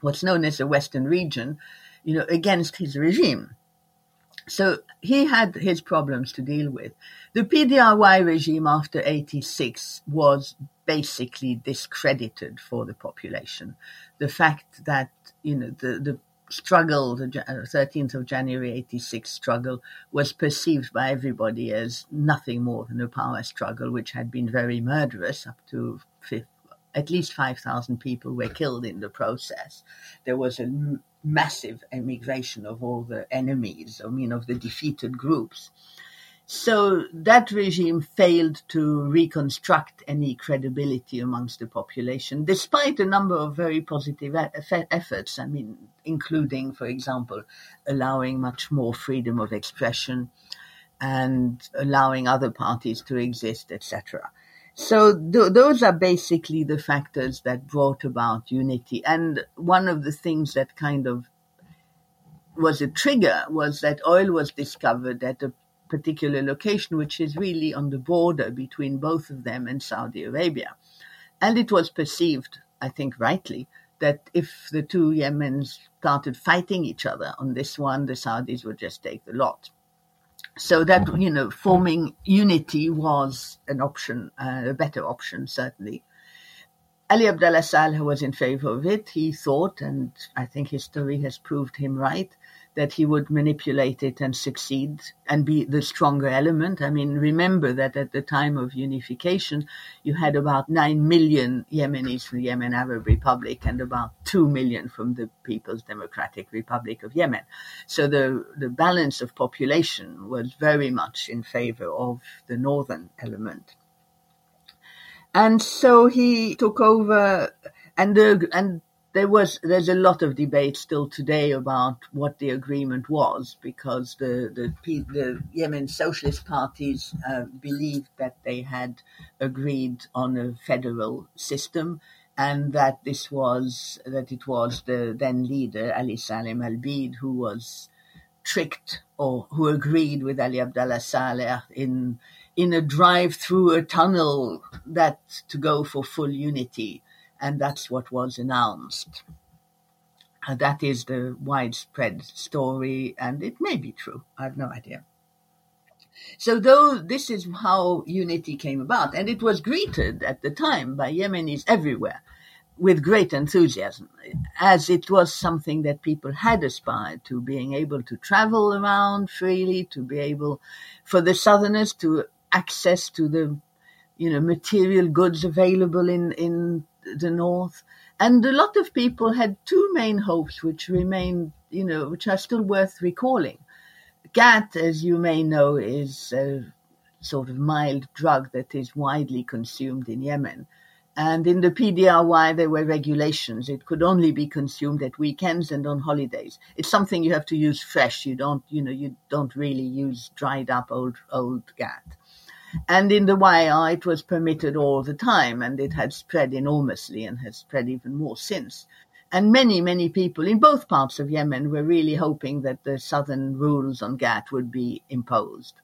what's known as the Western region, you know, against his regime. So he had his problems to deal with. The PDRY regime after 86 was basically discredited for the population. The fact that, you know, the, the struggle, the 13th uh, of January 86 struggle, was perceived by everybody as nothing more than a power struggle, which had been very murderous up to at least 5,000 people were killed in the process. There was a massive emigration of all the enemies, I mean, of the defeated groups. So that regime failed to reconstruct any credibility amongst the population, despite a number of very positive efforts. I mean, including, for example, allowing much more freedom of expression and allowing other parties to exist, etc. So th- those are basically the factors that brought about unity. And one of the things that kind of was a trigger was that oil was discovered at a particular location, which is really on the border between both of them and Saudi Arabia. And it was perceived, I think rightly, that if the two Yemens started fighting each other on this one, the Saudis would just take the lot. So that, you know, forming unity was an option, uh, a better option, certainly. Ali Abdullah Saleh was in favor of it. He thought, and I think history has proved him right, that he would manipulate it and succeed and be the stronger element. I mean, remember that at the time of unification, you had about 9 million Yemenis from the Yemen Arab Republic and about 2 million from the People's Democratic Republic of Yemen. So the, the balance of population was very much in favor of the northern element. And so he took over and the, and there was there's a lot of debate still today about what the agreement was because the the, the Yemen socialist parties uh, believed that they had agreed on a federal system and that this was that it was the then leader Ali Salim Al Beidh who was tricked or who agreed with Ali Abdullah Saleh in in a drive through a tunnel that to go for full unity and that's what was announced. And that is the widespread story, and it may be true. I have no idea. So, though this is how unity came about, and it was greeted at the time by Yemenis everywhere with great enthusiasm, as it was something that people had aspired to, being able to travel around freely, to be able, for the Southerners, to access to the, you know, material goods available in in the north. And a lot of people had two main hopes, which remain, you know, which are still worth recalling. qat, as you may know, is a sort of mild drug that is widely consumed in Yemen. And in the PDRY, there were regulations. It could only be consumed at weekends and on holidays. It's something you have to use fresh. You don't, you know, you don't really use dried up old, old qat. And in the YR, it was permitted all the time, and it had spread enormously and has spread even more since. And many, many people in both parts of Yemen were really hoping that the southern rules on qat would be imposed.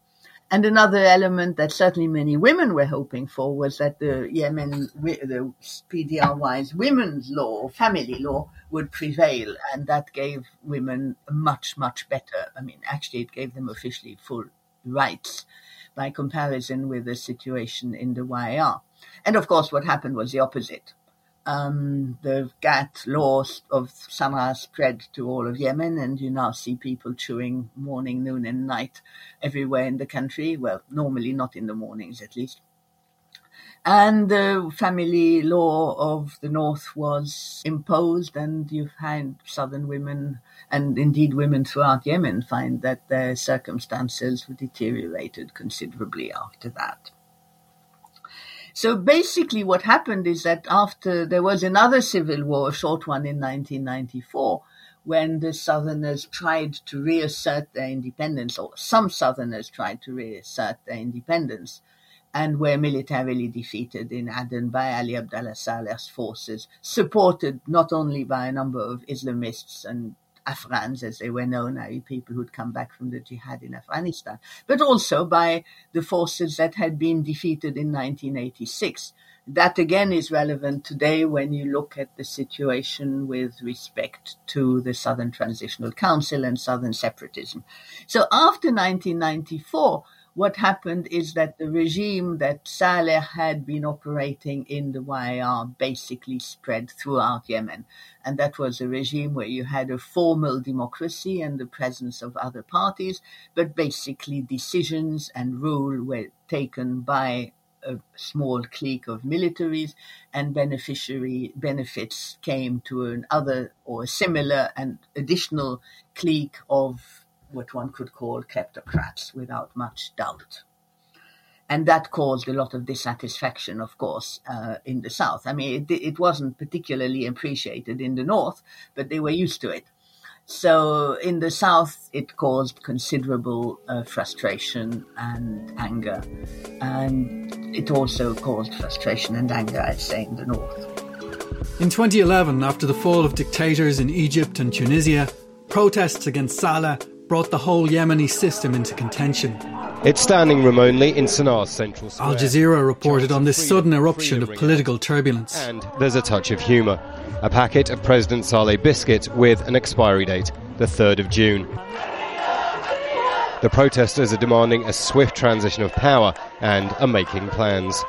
And another element that certainly many women were hoping for was that the Yemen, the PDRY's women's law, family law, would prevail. And that gave women much, much better. I mean, actually, it gave them officially full rights by comparison with the situation in the YR. And of course, what happened was the opposite um, the qat laws of Sanaa spread to all of Yemen, and you now see people chewing morning, noon, and night everywhere in the country. Well, normally not in the mornings, at least. And the family law of the north was imposed, and you find southern women, and indeed women throughout Yemen, find that their circumstances were deteriorated considerably after that. So basically, what happened is that after there was another civil war, a short one in 1994, when the Southerners tried to reassert their independence, or some Southerners tried to reassert their independence, and were militarily defeated in Aden by Ali Abdullah Saleh's forces, supported not only by a number of Islamists and Afghans, as they were known, i.e., people who'd come back from the jihad in Afghanistan, but also by the forces that had been defeated in 1986. That again is relevant today when you look at the situation with respect to the Southern Transitional Council and Southern separatism. So after 1994, what happened is that the regime that Saleh had been operating in the YR basically spread throughout Yemen. And that was a regime where you had a formal democracy and the presence of other parties, but basically decisions and rule were taken by a small clique of militaries and beneficiary benefits came to an other or similar and additional clique of what one could call kleptocrats without much doubt. And that caused a lot of dissatisfaction, of course, uh, in the South. I mean, it, it wasn't particularly appreciated in the North, but they were used to it. So in the South, it caused considerable uh, frustration and anger. And it also caused frustration and anger, I'd say, in the North. In 2011, after the fall of dictators in Egypt and Tunisia, protests against Saleh brought the whole Yemeni system into contention. It's standing room only in Sanaa's central square. Al Jazeera reported on this sudden eruption of political turbulence. And there's a touch of humour. A packet of President Saleh biscuit with an expiry date, the 3rd of June. The protesters are demanding a swift transition of power and are making plans.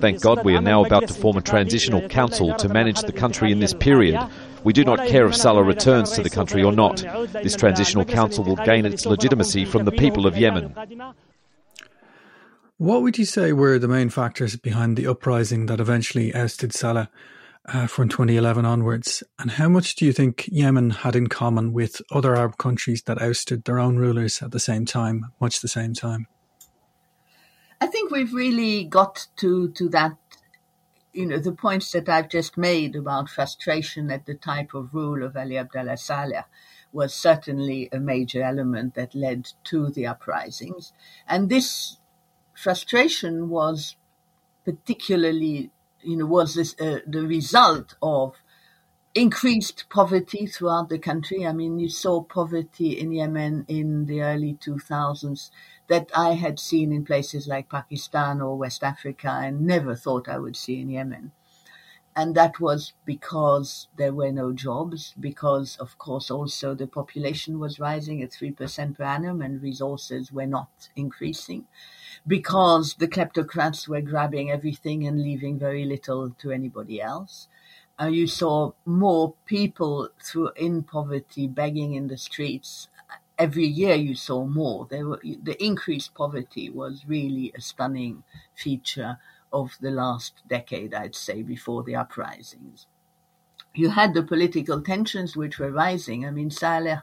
Thank God we are now about to form a transitional council to manage the country in this period. We do not care if Saleh returns to the country or not. This transitional council will gain its legitimacy from the people of Yemen. What would you say were the main factors behind the uprising that eventually ousted Saleh uh, from 2011 onwards? And how much do you think Yemen had in common with other Arab countries that ousted their own rulers at the same time, much the same time? I think we've really got to, to that you know, the points that I've just made about frustration at the type of rule of Ali Abdullah Saleh was certainly a major element that led to the uprisings. And this frustration was particularly, you know, was this, uh, the result of increased poverty throughout the country. I mean, you saw poverty in Yemen in the early 2000s that I had seen in places like Pakistan or West Africa and never thought I would see in Yemen. And that was because there were no jobs, because, of course, also the population was rising at 3% per annum and resources were not increasing, because the kleptocrats were grabbing everything and leaving very little to anybody else. Uh, you saw more people through in poverty begging in the streets every year you saw more. There were, the increased poverty was really a stunning feature of the last decade, I'd say, before the uprisings. You had the political tensions which were rising. I mean, Saleh's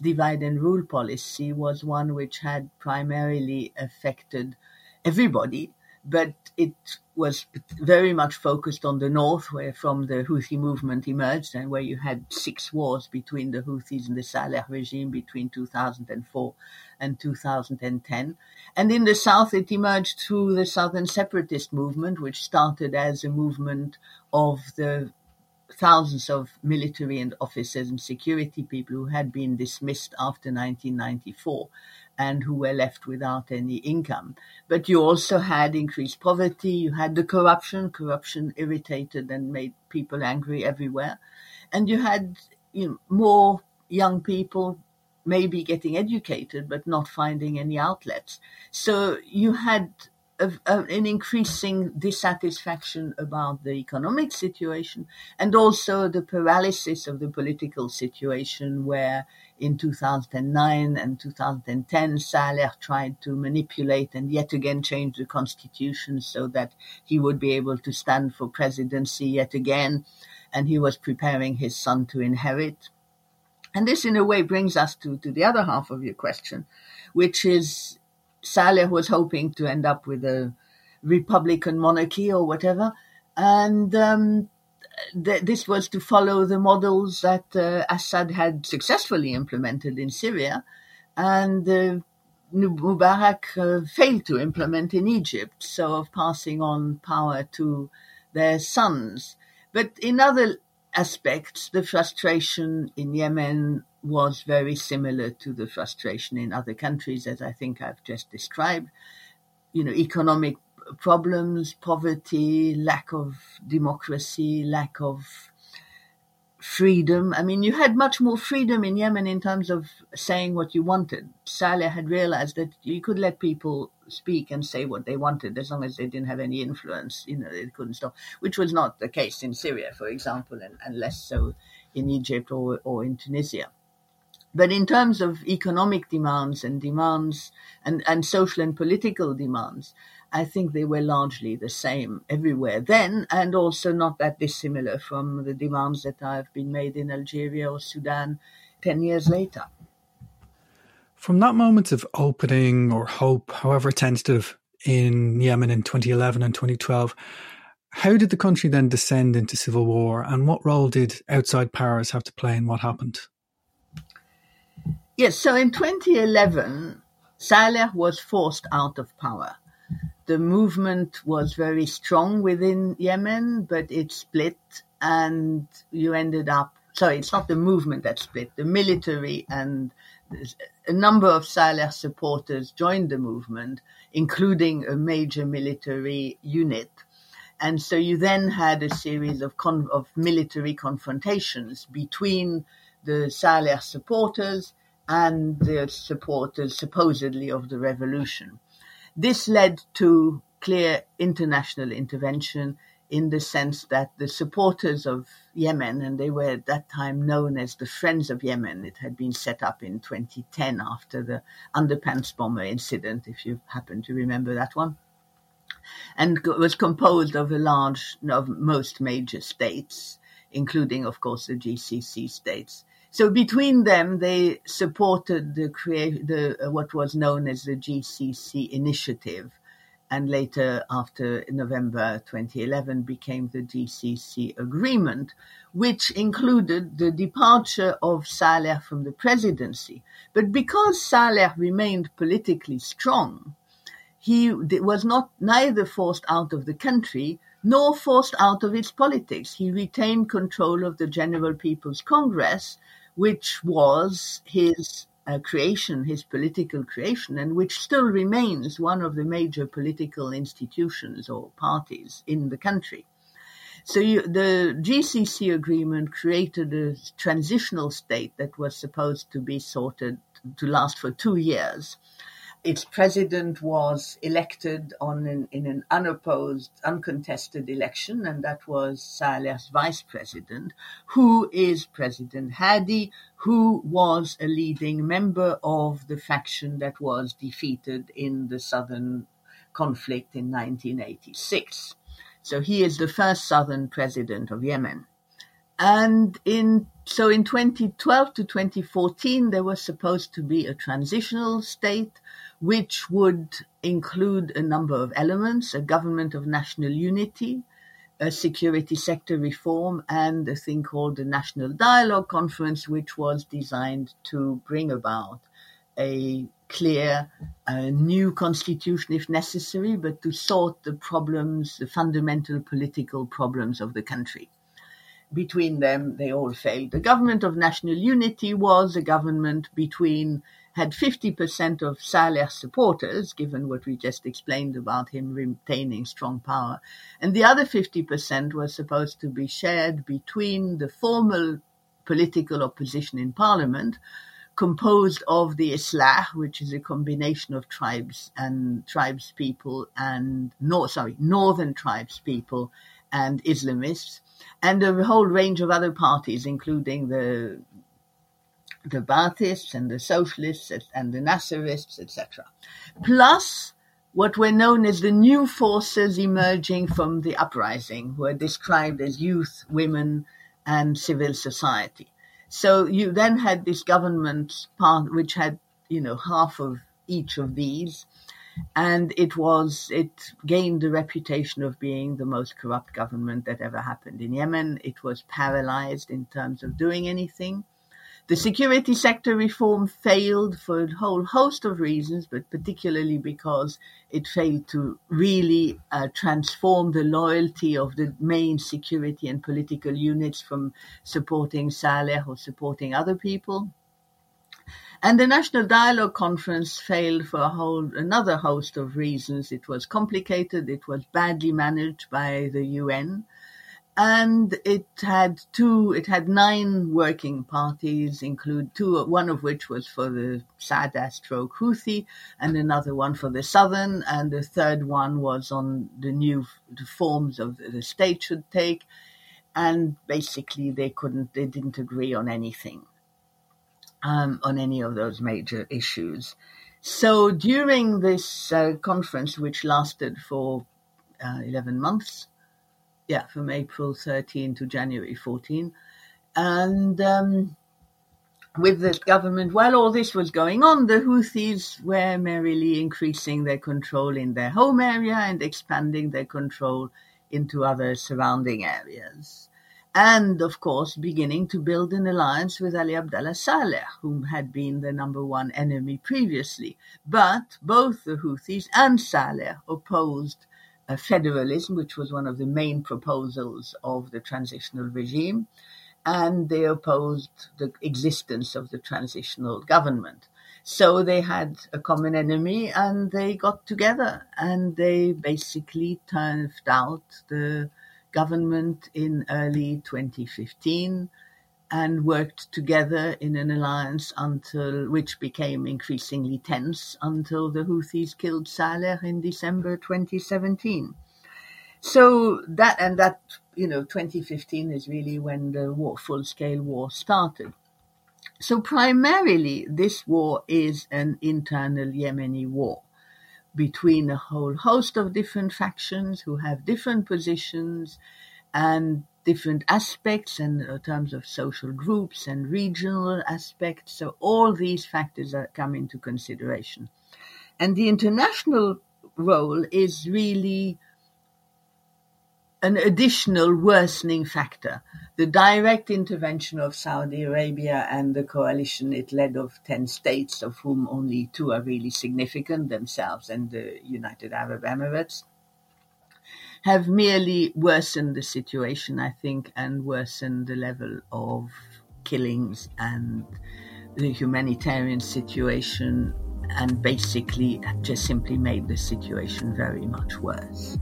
divide and rule policy was one which had primarily affected everybody, but it was very much focused on the north, where from the Houthi movement emerged, and where you had six wars between the Houthis and the Saleh regime between 2004 and 2010. And in the south, it emerged through the Southern Separatist movement, which started as a movement of the thousands of military and officers and security people who had been dismissed after 1994 and who were left without any income. But you also had increased poverty, you had the corruption, corruption irritated and made people angry everywhere, and you had you know, more young people maybe getting educated but not finding any outlets. So you had an increasing dissatisfaction about the economic situation and also the paralysis of the political situation where in 2009 and 2010 Saleh tried to manipulate and yet again change the constitution so that he would be able to stand for presidency yet again and he was preparing his son to inherit. And this in a way brings us to, to the other half of your question, which is Saleh was hoping to end up with a republican monarchy or whatever, and um, th- this was to follow the models that uh, Assad had successfully implemented in Syria, and uh, Mubarak uh, failed to implement in Egypt, so of passing on power to their sons. But in other aspects, the frustration in Yemen was very similar to the frustration in other countries, as I think I've just described. You know, economic problems, poverty, lack of democracy, lack of freedom. I mean, you had much more freedom in Yemen in terms of saying what you wanted. Saleh had realized that you could let people speak and say what they wanted as long as they didn't have any influence. You know, they couldn't stop, which was not the case in Syria, for example, and, and less so in Egypt or, or in Tunisia. But in terms of economic demands and demands and, and social and political demands, I think they were largely the same everywhere then, and also not that dissimilar from the demands that have been made in Algeria or Sudan 10 years later. From that moment of opening or hope, however tentative, in Yemen in 2011 and 2012, how did the country then descend into civil war, and what role did outside powers have to play in what happened? Yes, so in 2011, Saleh was forced out of power. The movement was very strong within Yemen, but it split, and you ended up. Sorry, it's not the movement that split. The military and a number of Saleh supporters joined the movement, including a major military unit. And so you then had a series of, con- of military confrontations between the Saleh supporters and the supporters supposedly of the revolution. This led to clear international intervention in the sense that the supporters of Yemen, and they were at that time known as the Friends of Yemen, it had been set up in 2010 after the underpants bomber incident, if you happen to remember that one, and was composed of a large, of most major states, including, of course, the GCC states. So between them, they supported the create the uh, what was known as the GCC initiative, and later, after November 2011, became the GCC agreement, which included the departure of Saleh from the presidency. But because Saleh remained politically strong, he was not neither forced out of the country nor forced out of its politics. He retained control of the General People's Congress which was his uh, creation, his political creation, and which still remains one of the major political institutions or parties in the country. So you, the GCC agreement created a transitional state that was supposed to be sorted to last for two years its president was elected on an, in an unopposed, uncontested election, and that was Saleh's vice president, who is President Hadi, who was a leading member of the faction that was defeated in the southern conflict in 1986. So he is the first southern president of Yemen. And in so in 2012 to 2014, there was supposed to be a transitional state, which would include a number of elements: a government of national unity, a security sector reform, and a thing called the National Dialogue Conference, which was designed to bring about a clear a new constitution if necessary, but to sort the problems, the fundamental political problems of the country. Between them, they all failed. The government of national unity was a government between had 50% of Saleh supporters, given what we just explained about him retaining strong power. And the other 50% was supposed to be shared between the formal political opposition in parliament, composed of the Islah, which is a combination of tribes and tribes people and no, sorry, northern tribes people and Islamists, and a whole range of other parties, including the the Baathists and the Socialists and the Nasserists, etc. Plus what were known as the new forces emerging from the uprising, were described as youth, women, and civil society. So you then had this government part, which had, you know, half of each of these, and it was it gained the reputation of being the most corrupt government that ever happened in Yemen. It was paralyzed in terms of doing anything. The security sector reform failed for a whole host of reasons, but particularly because it failed to really uh, transform the loyalty of the main security and political units from supporting Saleh or supporting other people. And the National Dialogue Conference failed for a whole another host of reasons. It was complicated, it was badly managed by the UN, and it had two it had nine working parties include two one of which was for the Saada stroke Houthi and another one for the southern and the third one was on the new the forms of the state should take. And basically they couldn't they didn't agree on anything um, on any of those major issues. So during this uh, conference which lasted for uh, 11 months yeah, from April 13 to January 14. And um, with the government, while all this was going on, the Houthis were merrily increasing their control in their home area and expanding their control into other surrounding areas. And of course, beginning to build an alliance with Ali Abdullah Saleh, whom had been the number one enemy previously. But both the Houthis and Saleh opposed federalism, which was one of the main proposals of the transitional regime, and they opposed the existence of the transitional government. So they had a common enemy and they got together and they basically turned out the government in early 2015 and worked together in an alliance until which became increasingly tense until the Houthis killed Saleh in December 2017. So that and that you know 2015 is really when the war, full-scale war started. So primarily this war is an internal Yemeni war between a whole host of different factions who have different positions and different aspects and in terms of social groups and regional aspects. So all these factors are, come into consideration. And the international role is really an additional worsening factor. The direct intervention of Saudi Arabia and the coalition it led of 10 states, of whom only two are really significant themselves and the United Arab Emirates, have merely worsened the situation, I think, and worsened the level of killings and the humanitarian situation, and basically just simply made the situation very much worse.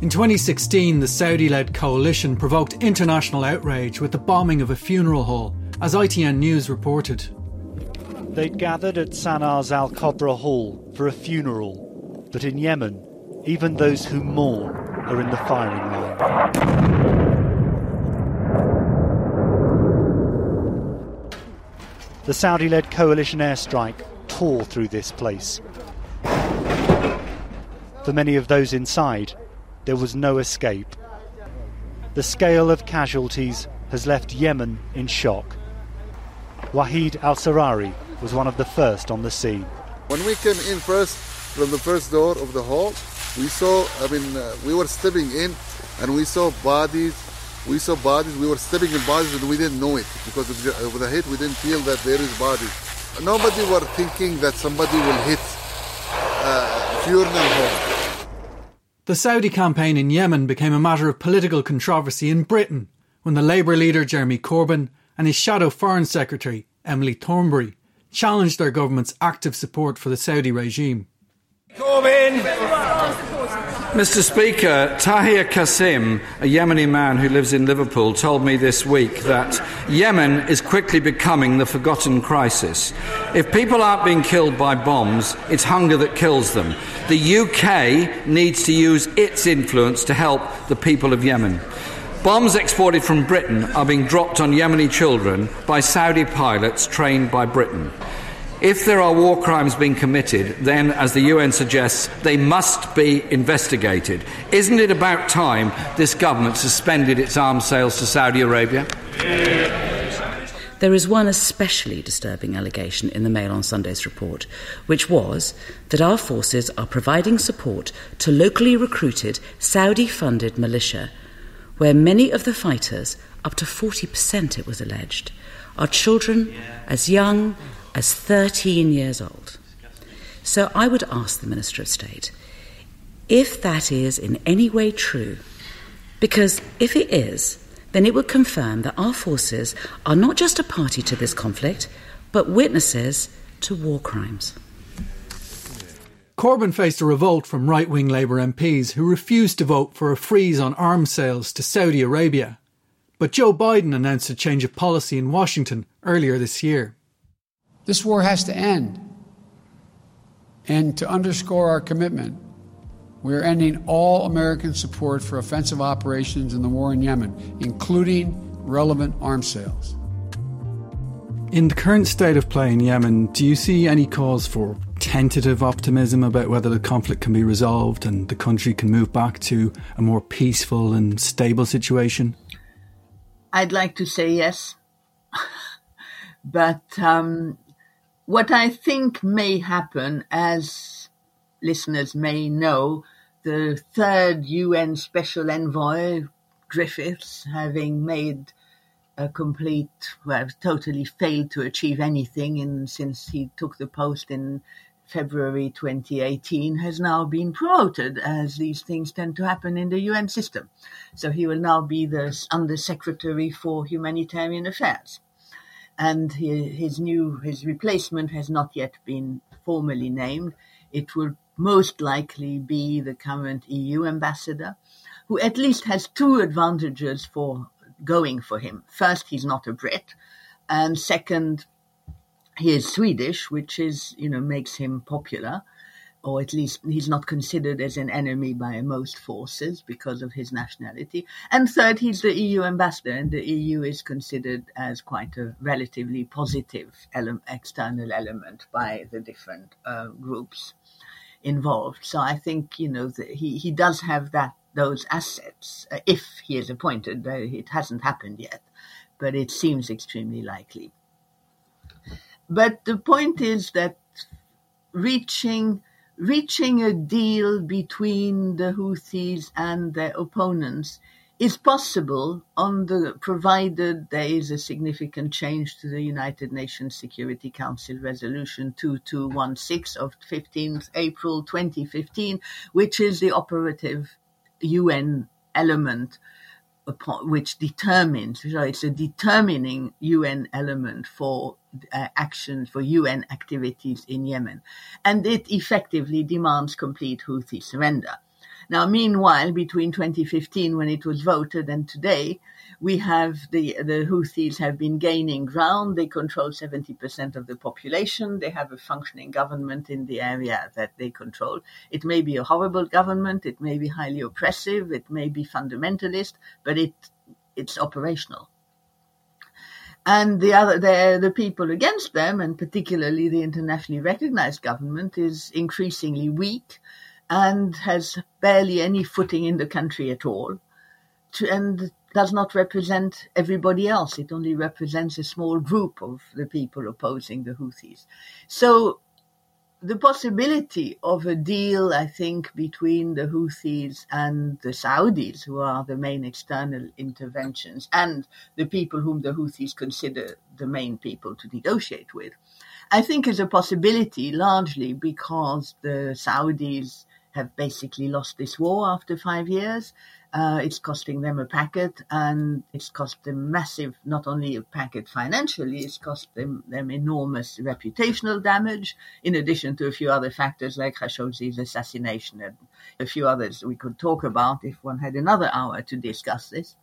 In 2016, the Saudi led coalition provoked international outrage with the bombing of a funeral hall, as ITN News reported. They'd gathered at Sana's Al Kobra Hall for a funeral, but in Yemen, even those who mourn are in the firing line. The Saudi led coalition airstrike tore through this place. For many of those inside, there was no escape. The scale of casualties has left Yemen in shock. Wahid al Sarari was one of the first on the scene. When we came in first from the first door of the hall, we saw, I mean, uh, we were stepping in and we saw bodies. We saw bodies. We were stepping in bodies and we didn't know it because of the, hit. We didn't feel that there is bodies. Nobody were thinking that somebody will hit uh, funeral home. The Saudi campaign in Yemen became a matter of political controversy in Britain when the Labour leader Jeremy Corbyn and his shadow Foreign Secretary Emily Thornberry challenged their government's active support for the Saudi regime. Corbyn! Mr. Speaker, Tahir Qasim, a Yemeni man who lives in Liverpool, told me this week that Yemen is quickly becoming the forgotten crisis. If people aren't being killed by bombs, it's hunger that kills them. The UK needs to use its influence to help the people of Yemen. Bombs exported from Britain are being dropped on Yemeni children by Saudi pilots trained by Britain. If there are war crimes being committed, then, as the UN suggests, they must be investigated. Isn't it about time this government suspended its arms sales to Saudi Arabia? There is one especially disturbing allegation in the Mail on Sunday's report, which was that our forces are providing support to locally recruited Saudi funded militia where many of the fighters, up to 40% it was alleged, are children as young as 13 years old. So I would ask the Minister of State if that is in any way true, because if it is, then it would confirm that our forces are not just a party to this conflict, but witnesses to war crimes. Corbyn faced a revolt from right wing Labour MPs who refused to vote for a freeze on arms sales to Saudi Arabia. But Joe Biden announced a change of policy in Washington earlier this year. This war has to end. And to underscore our commitment, we are ending all American support for offensive operations in the war in Yemen, including relevant arms sales. In the current state of play in Yemen, do you see any cause for tentative optimism about whether the conflict can be resolved and the country can move back to a more peaceful and stable situation? I'd like to say yes. but um, what I think may happen, as listeners may know, the third UN Special Envoy, Griffiths, having made a complete, well, totally failed to achieve anything in, since he took the post in February 2018 has now been promoted, as these things tend to happen in the UN system. So he will now be the Undersecretary for Humanitarian Affairs. And his new, his replacement has not yet been formally named. It will most likely be the current EU ambassador, who at least has two advantages for going for him. First, he's not a Brit. And second, he is Swedish, which is, you know, makes him popular, or at least he's not considered as an enemy by most forces because of his nationality. And third, he's the EU ambassador, and the EU is considered as quite a relatively positive ele- external element by the different uh, groups involved. So I think, you know, he, he does have that those assets uh, if he is appointed. It hasn't happened yet, but it seems extremely likely. But the point is that reaching reaching a deal between the Houthis and their opponents is possible on the provided there is a significant change to the United Nations Security Council resolution 2216 of 15th April 2015 which is the operative UN element upon, which determines, so it's a determining UN element for uh, action for UN activities in Yemen. And it effectively demands complete Houthi surrender. Now, meanwhile, between 2015 when it was voted and today, we have the, the Houthis have been gaining ground. They control 70% of the population. They have a functioning government in the area that they control. It may be a horrible government. It may be highly oppressive. It may be fundamentalist, but it, it's operational. And the other, the, the people against them, and particularly the internationally recognized government, is increasingly weak and has barely any footing in the country at all. To, and does not represent everybody else. It only represents a small group of the people opposing the Houthis. So the possibility of a deal, I think, between the Houthis and the Saudis, who are the main external interventions, and the people whom the Houthis consider the main people to negotiate with, I think is a possibility largely because the Saudis have basically lost this war after five years. Uh, it's costing them a packet, and it's cost them massive, not only a packet financially, it's cost them, them enormous reputational damage, in addition to a few other factors like Khashoggi's assassination and a few others we could talk about if one had another hour to discuss this.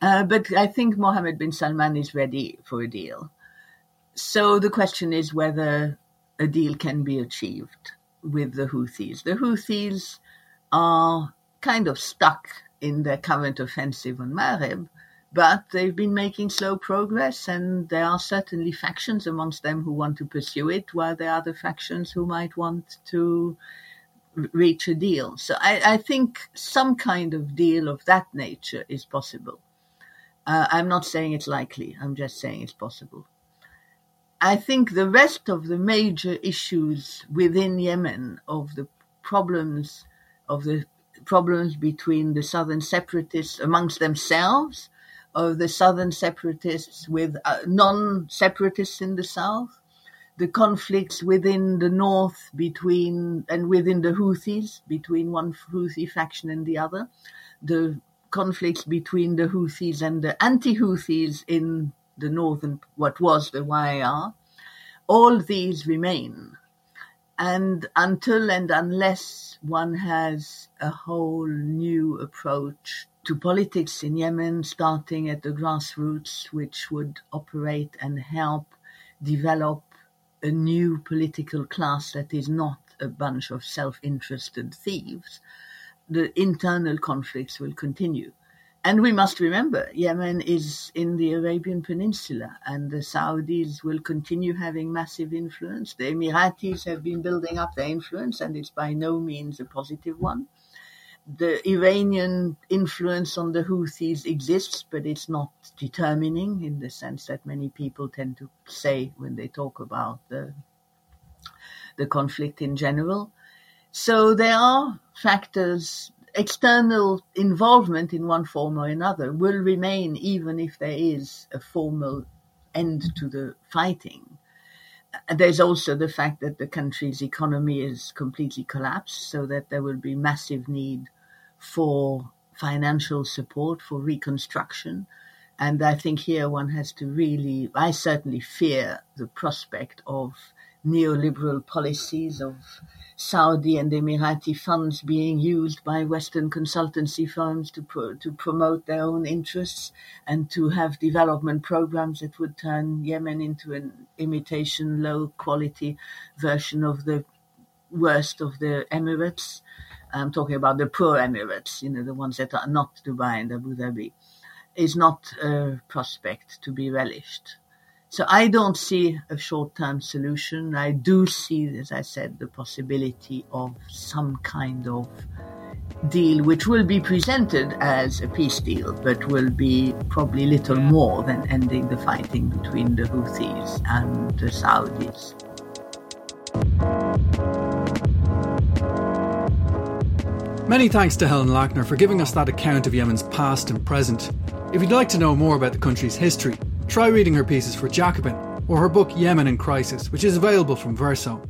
Uh, but I think Mohammed bin Salman is ready for a deal. So the question is whether a deal can be achieved with the Houthis. The Houthis are kind of stuck in their current offensive on Marib, but they've been making slow progress, and there are certainly factions amongst them who want to pursue it, while there are other factions who might want to reach a deal. So I, I think some kind of deal of that nature is possible. Uh, I'm not saying it's likely, I'm just saying it's possible. I think the rest of the major issues within Yemen, of the problems of the problems between the southern separatists amongst themselves, of the southern separatists with uh, non separatists in the south, the conflicts within the north between and within the Houthis, between one Houthi faction and the other, the conflicts between the Houthis and the anti Houthis in the northern, what was the YAR, all these remain. And until and unless one has a whole new approach to politics in Yemen, starting at the grassroots, which would operate and help develop a new political class that is not a bunch of self interested thieves, the internal conflicts will continue. And we must remember, Yemen is in the Arabian Peninsula, and the Saudis will continue having massive influence. The Emiratis have been building up their influence, and it's by no means a positive one. The Iranian influence on the Houthis exists, but it's not determining in the sense that many people tend to say when they talk about the, the conflict in general. So there are factors external involvement in one form or another will remain even if there is a formal end to the fighting. There's also the fact that the country's economy is completely collapsed, so that there will be massive need for financial support for reconstruction. And I think here one has to really, I certainly fear the prospect of neoliberal policies of Saudi and Emirati funds being used by Western consultancy firms to pro- to promote their own interests and to have development programs that would turn Yemen into an imitation low quality version of the worst of the Emirates. I'm talking about the poor Emirates, you know, the ones that are not Dubai and Abu Dhabi, is not a prospect to be relished. So I don't see a short-term solution. I do see, as I said, the possibility of some kind of deal which will be presented as a peace deal, but will be probably little more than ending the fighting between the Houthis and the Saudis. Many thanks to Helen Lackner for giving us that account of Yemen's past and present. If you'd like to know more about the country's history, try reading her pieces for Jacobin or her book Yemen in Crisis, which is available from Verso.